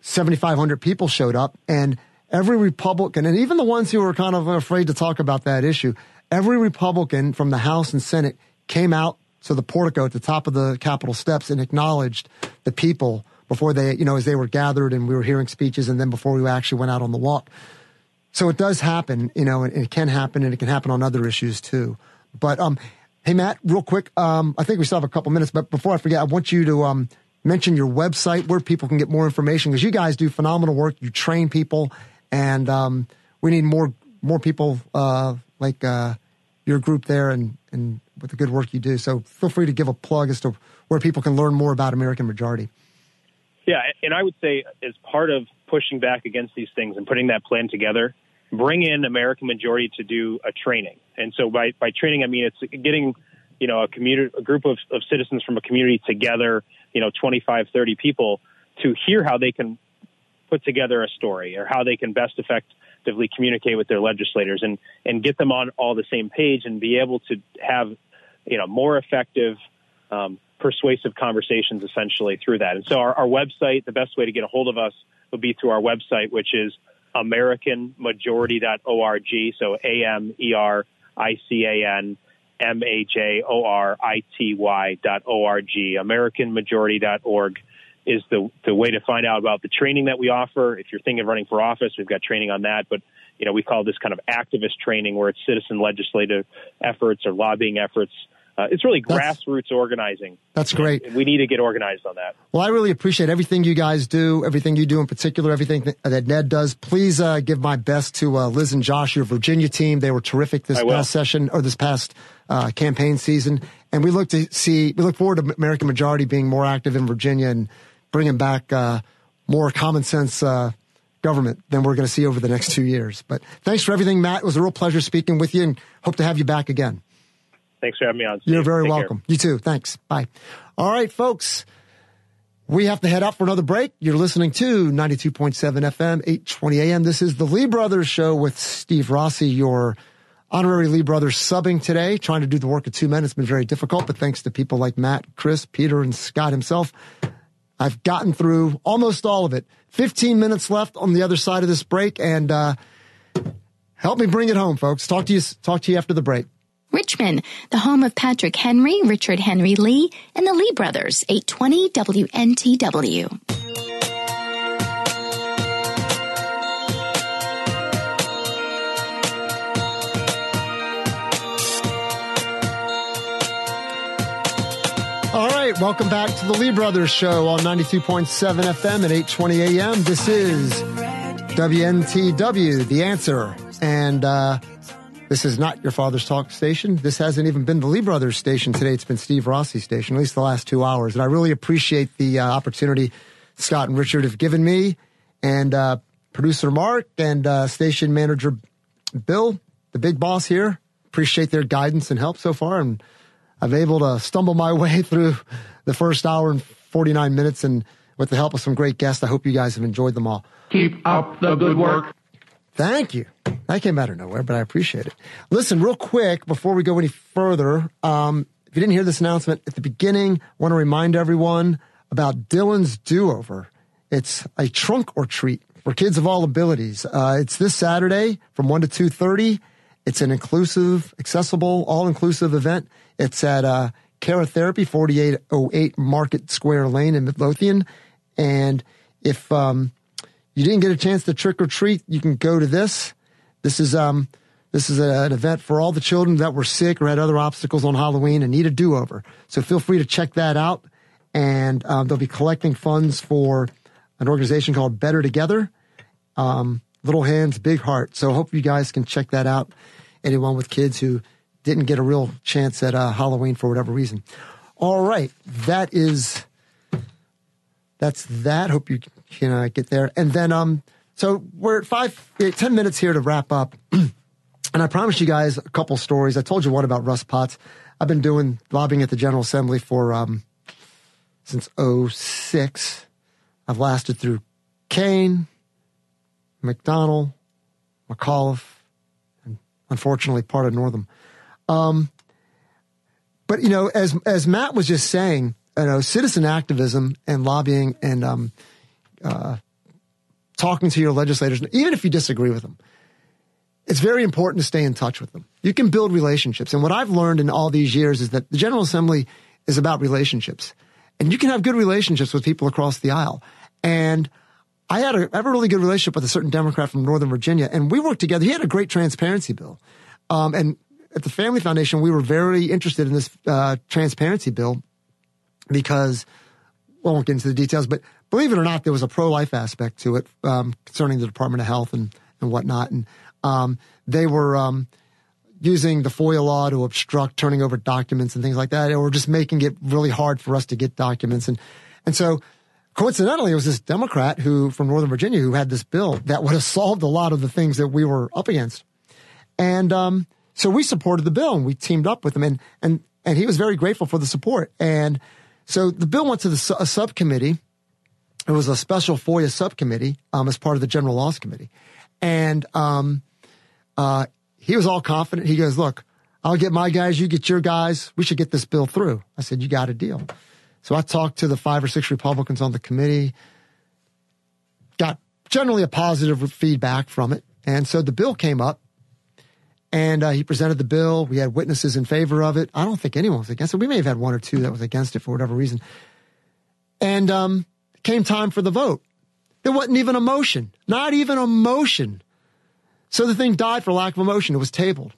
Speaker 1: 7,500 people showed up, and every Republican, and even the ones who were kind of afraid to talk about that issue, every Republican from the House and Senate came out to the portico at the top of the Capitol steps and acknowledged the people before they, you know, as they were gathered and we were hearing speeches, and then before we actually went out on the walk. So it does happen, you know, and it can happen and it can happen on other issues too. But, um, hey, Matt, real quick, um, I think we still have a couple minutes, but before I forget, I want you to, um, mention your website where people can get more information because you guys do phenomenal work. You train people and, um, we need more, more people, uh, like, uh, your group there and, and with the good work you do. So feel free to give a plug as to where people can learn more about American Majority.
Speaker 12: Yeah, and I would say as part of pushing back against these things and putting that plan together, bring in American Majority to do a training. And so by, by training, I mean it's getting, you know, a community, a group of, of citizens from a community together, you know, 25, 30 people to hear how they can put together a story or how they can best effectively communicate with their legislators and, and get them on all the same page and be able to have, you know, more effective, um, persuasive conversations essentially through that. And so our, our website, the best way to get a hold of us would be through our website, which is AmericanMajority.org. So A M E R I C A N M A J O R I T Y dot O R G, AmericanMajority.org. is the the way to find out about the training that we offer. If you're thinking of running for office, we've got training on that. But you know, we call this kind of activist training, where it's citizen legislative efforts or lobbying efforts. Uh, it's really
Speaker 1: That's-
Speaker 12: grassroots organizing.
Speaker 1: That's great.
Speaker 12: We need to get organized on that.
Speaker 1: Well, I really appreciate everything you guys do, everything you do in particular, everything that, that Ned does. Please uh, give my best to uh, Liz and Josh, your Virginia team. They were terrific this past session or this past uh, campaign season, and we look to see we look forward to American Majority being more active in Virginia and bringing back uh, more common sense. Uh, Government than we're going to see over the next two years. But thanks for everything, Matt. It was a real pleasure speaking with you and hope to have you back again.
Speaker 12: Thanks for having me on.
Speaker 1: You're very
Speaker 12: Take care.
Speaker 1: welcome. You too. Thanks. Bye. All right, folks. We have to head out for another break. You're listening to 92.7 FM, 820 AM. This is the Lee Brothers Show with Steve Rossi, your honorary Lee Brothers subbing today, trying to do the work of two men. It's been very difficult, but thanks to people like Matt, Chris, Peter, and Scott himself, I've gotten through almost all of it. 15 minutes left on the other side of this break, and uh, help me bring it home, folks. Talk to you. Talk to you after the break.
Speaker 3: Richmond, the home of Patrick Henry, Richard Henry Lee, and the Lee brothers, 820 WNTW.
Speaker 1: All right, welcome back to the Lee Brothers Show on 92.7 FM at 8:20 a.m. This is WNTW, the answer, and uh, this is not your father's talk station. This hasn't even been the Lee Brothers station today. It's been Steve Rossi's station, at least the last two hours, and I really appreciate the uh, opportunity Scott and Richard have given me, and uh, producer Mark and uh, station manager Bill, the big boss here. Appreciate their guidance and help so far, and I've able to stumble my [LAUGHS] way through the first hour and 49 minutes and with the help of some great guests. I hope you guys have enjoyed them all.
Speaker 2: Keep up the good work.
Speaker 1: Thank you. That came out of nowhere, but I appreciate it. Listen, real quick, before we go any further, um, if you didn't hear this announcement at the beginning, I want to remind everyone about Dylan's Do-Over. It's a trunk or treat for kids of all abilities. Uh, it's this Saturday from 1 to 2.30. It's an inclusive, accessible, all-inclusive event. It's at uh, Cara Therapy, 4808 Market Square Lane in Midlothian. And if um, you didn't get a chance to trick or treat, you can go to this. This is um, this is a, an event for all the children that were sick or had other obstacles on Halloween and need a do-over. So feel free to check that out. And um, they'll be collecting funds for an organization called Better Together. Um, Little Hands, Big Heart. So hope you guys can check that out. Anyone with kids who didn't get a real chance at uh, Halloween for whatever reason. All right, that is that's that. Hope you can I get there. And then, um, so we're at five, ten minutes here to wrap up. [CLEARS THROAT] and I promised you guys a couple stories. I told you one about Russ Potts. I've been doing lobbying at the General Assembly for um, since 06. I've lasted through Kaine, McDonnell, McAuliffe, and unfortunately part of Northam. Um, but you know, as as Matt was just saying, you know, citizen activism and lobbying and um, uh, talking to your legislators, even if you disagree with them, it's very important to stay in touch with them. You can build relationships, and what I've learned in all these years is that the General Assembly is about relationships, and you can have good relationships with people across the aisle. And I had a I have a really good relationship with a certain Democrat from Northern Virginia, and we worked together. He had a great transparency bill, um, and at the Family Foundation, we were very interested in this uh, transparency bill because well, I won't get into the details, but believe it or not, there was a pro life aspect to it um, concerning the Department of Health and and whatnot, and um, they were. Um, Using the FOIA law to obstruct turning over documents and things like that, or just making it really hard for us to get documents. And, and so coincidentally, it was this Democrat who from Northern Virginia who had this bill that would have solved a lot of the things that we were up against. And um, so we supported the bill and we teamed up with him, and and and he was very grateful for the support. And so the bill went to the subcommittee. It was a special FOIA subcommittee um, as part of the General Laws Committee, and um, uh, he was all confident. He goes, "Look, I'll get my guys, you get your guys. We should get this bill through." I said, "You got a deal." So I talked to the five or six Republicans on the committee, got generally a positive feedback from it. And so the bill came up and uh, he presented the bill. We had witnesses in favor of it. I don't think anyone was against it. We may have had one or two that was against it for whatever reason. And um, came time for the vote. There wasn't even a motion, not even a motion. So the thing died for lack of a motion. It was tabled.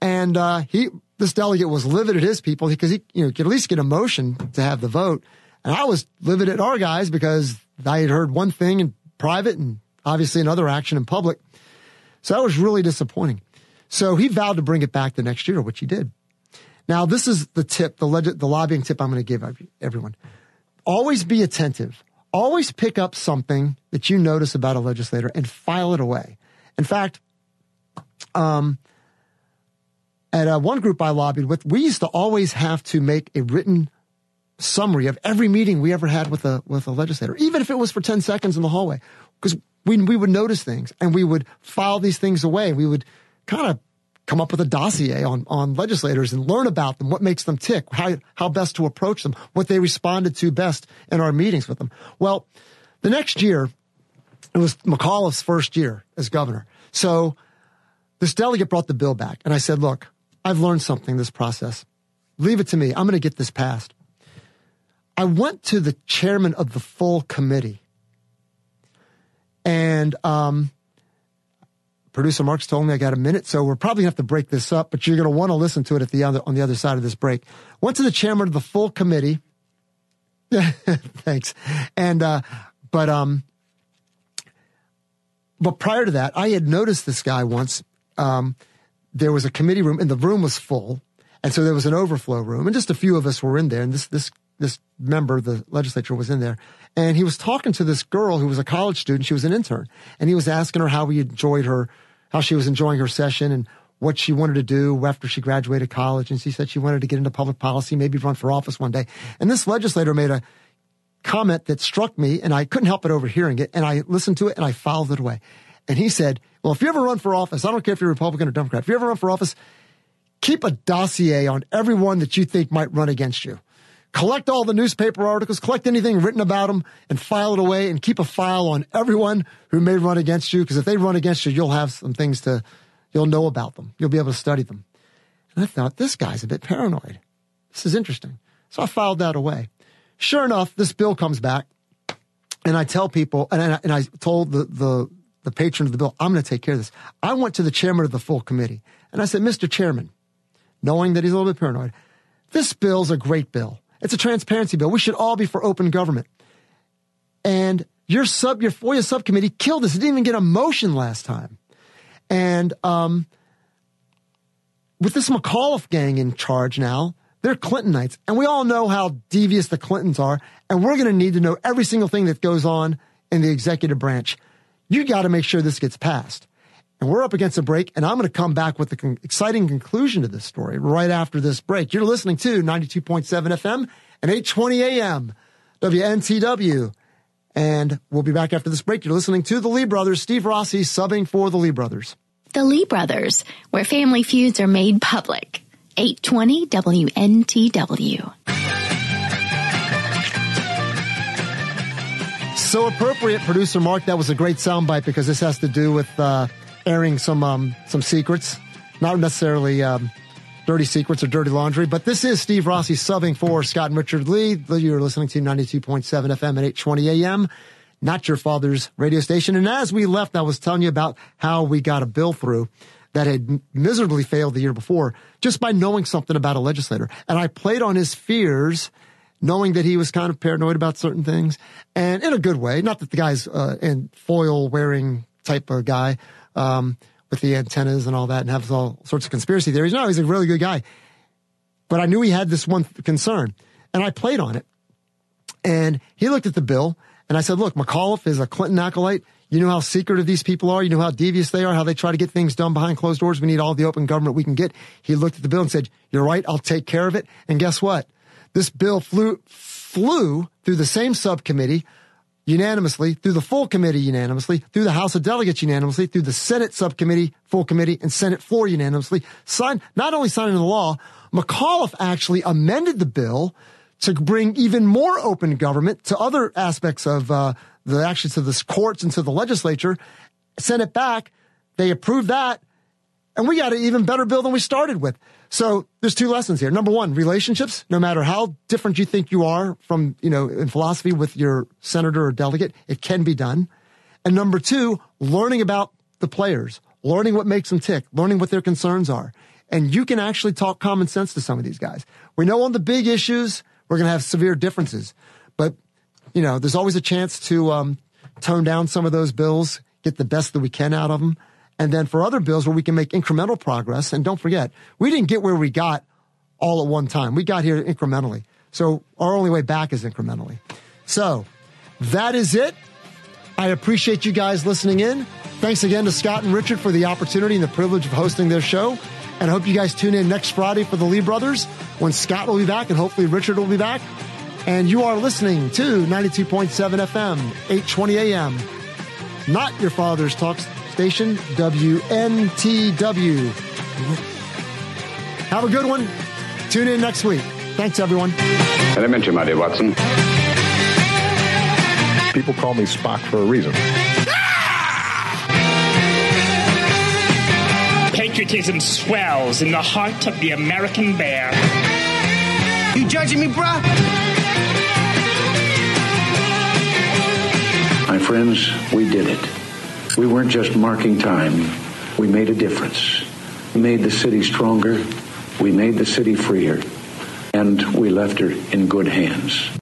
Speaker 1: And uh, he, this delegate was livid at his people because he, you know, could at least get a motion to have the vote. And I was livid at our guys because I had heard one thing in private and obviously another action in public. So that was really disappointing. So he vowed to bring it back the next year, which he did. Now, this is the tip, the, leg- the lobbying tip I'm going to give everyone. Always be attentive. Always pick up something that you notice about a legislator and file it away. In fact, um, at uh, one group I lobbied with, we used to always have to make a written summary of every meeting we ever had with a with a legislator, even if it was for ten seconds in the hallway, because we we would notice things and we would file these things away. We would kind of come up with a dossier on on legislators and learn about them, what makes them tick, how how best to approach them, what they responded to best in our meetings with them. Well, the next year, it was McAuliffe's first year as governor, so this delegate brought the bill back, and I said, "Look, I've learned something this process. Leave it to me. I'm going to get this passed." I went to the chairman of the full committee, and um, producer Mark's told me I got a minute, so we're probably going to have to break this up, but you're going to want to listen to it at the other on the other side of this break. Went to the chairman of the full committee. [LAUGHS] Thanks. And uh, but um, but prior to that, I had noticed this guy once. Um, there was a committee room, and the room was full, and so there was an overflow room, and just a few of us were in there. And this this this member of the legislature was in there, and he was talking to this girl who was a college student. She was an intern, and he was asking her how he enjoyed her, how she was enjoying her session, and what she wanted to do after she graduated college. And she said she wanted to get into public policy, maybe run for office one day. And this legislator made a comment that struck me, and I couldn't help but overhearing it. And I listened to it and I filed it away. And he said, "Well, if you ever run for office, I don't care if you're Republican or Democrat. If you ever run for office." Keep a dossier on everyone that you think might run against you collect all the newspaper articles, collect anything written about them, and file it away and keep a file on everyone who may run against you. Because if they run against you, you'll have some things to, you'll know about them. You'll be able to study them. And I thought, this guy's a bit paranoid. This is interesting. So I filed that away. Sure enough, this bill comes back, and I tell people, and I, and I told the, the, the patron of the bill, I'm going to take care of this. I went to the chairman of the full committee, and I said, Mr. Chairman, knowing that he's a little bit paranoid, this bill's a great bill. It's a transparency bill. We should all be for open government. And your sub, your FOIA subcommittee killed this. It didn't even get a motion last time. And um, with this McAuliffe gang in charge now, they're Clintonites. And we all know how devious the Clintons are. And we're going to need to know every single thing that goes on in the executive branch. You got to make sure this gets passed. And we're up against a break, and I'm going to come back with the con- exciting conclusion to this story right after this break. You're listening to 92.7 FM and 820 AM, WNTW. And we'll be back after this break. You're listening to the Lee Brothers, Steve Rossi subbing for the Lee Brothers.
Speaker 3: The Lee Brothers, where family feuds are made public. 820 WNTW.
Speaker 1: So appropriate, producer Mark. That was a great soundbite because this has to do with uh, airing some um, some secrets, not necessarily um, dirty secrets or dirty laundry. But this is Steve Rossi subbing for Scott and Richard Lee. You're listening to 92.7 FM at 8:20 a.m. Not your father's radio station. And as we left, I was telling you about how we got a bill through that had miserably failed the year before just by knowing something about a legislator. And I played on his fears, knowing that he was kind of paranoid about certain things and in a good way. Not that the guy's uh, foil wearing type of guy, um, with the antennas and all that and has all sorts of conspiracy theories. No, he's a really good guy. But I knew he had this one concern and I played on it. And he looked at the bill and I said, look, McAuliffe is a Clinton acolyte. You know how secretive these people are. You know how devious they are, how they try to get things done behind closed doors. We need all the open government we can get. He looked at the bill and said, you're right. I'll take care of it. And guess what? This bill flew, flew through the same subcommittee unanimously, through the full committee unanimously, through the House of Delegates unanimously, through the Senate subcommittee, full committee, and Senate floor unanimously, signed, not only signing the law, McAuliffe actually amended the bill to bring even more open government to other aspects of uh, the actually to the courts and to the legislature, sent it back. They approved that. And we got an even better bill than we started with. So there's two lessons here. Number one, relationships, no matter how different you think you are from, you know, in philosophy with your senator or delegate, it can be done. And number two, learning about the players, learning what makes them tick, learning what their concerns are. And you can actually talk common sense to some of these guys. We know on the big issues, we're going to have severe differences, but you know, there's always a chance to, um, tone down some of those bills, get the best that we can out of them. And then for other bills where we can make incremental progress. And don't forget, we didn't get where we got all at one time. We got here incrementally. So our only way back is incrementally. So that is it. I appreciate you guys listening in. Thanks again to Scott and Richard for the opportunity and the privilege of hosting their show. And I hope you guys tune in next Friday for the Lee Brothers when Scott will be back and hopefully Richard will be back. And you are listening to 92.7 FM, 820 AM. Not your father's talk station, WNTW. Have a good one. Tune in next week. Thanks, everyone.
Speaker 6: Elementary, my dear Watson.
Speaker 2: People call me Spock for a reason.
Speaker 13: Patriotism swells in the heart of the American bear.
Speaker 14: You judging me, bruh?
Speaker 8: My friends, we did it. We weren't just marking time. We made a difference. We made the city stronger. We made the city freer. And we left her in good hands.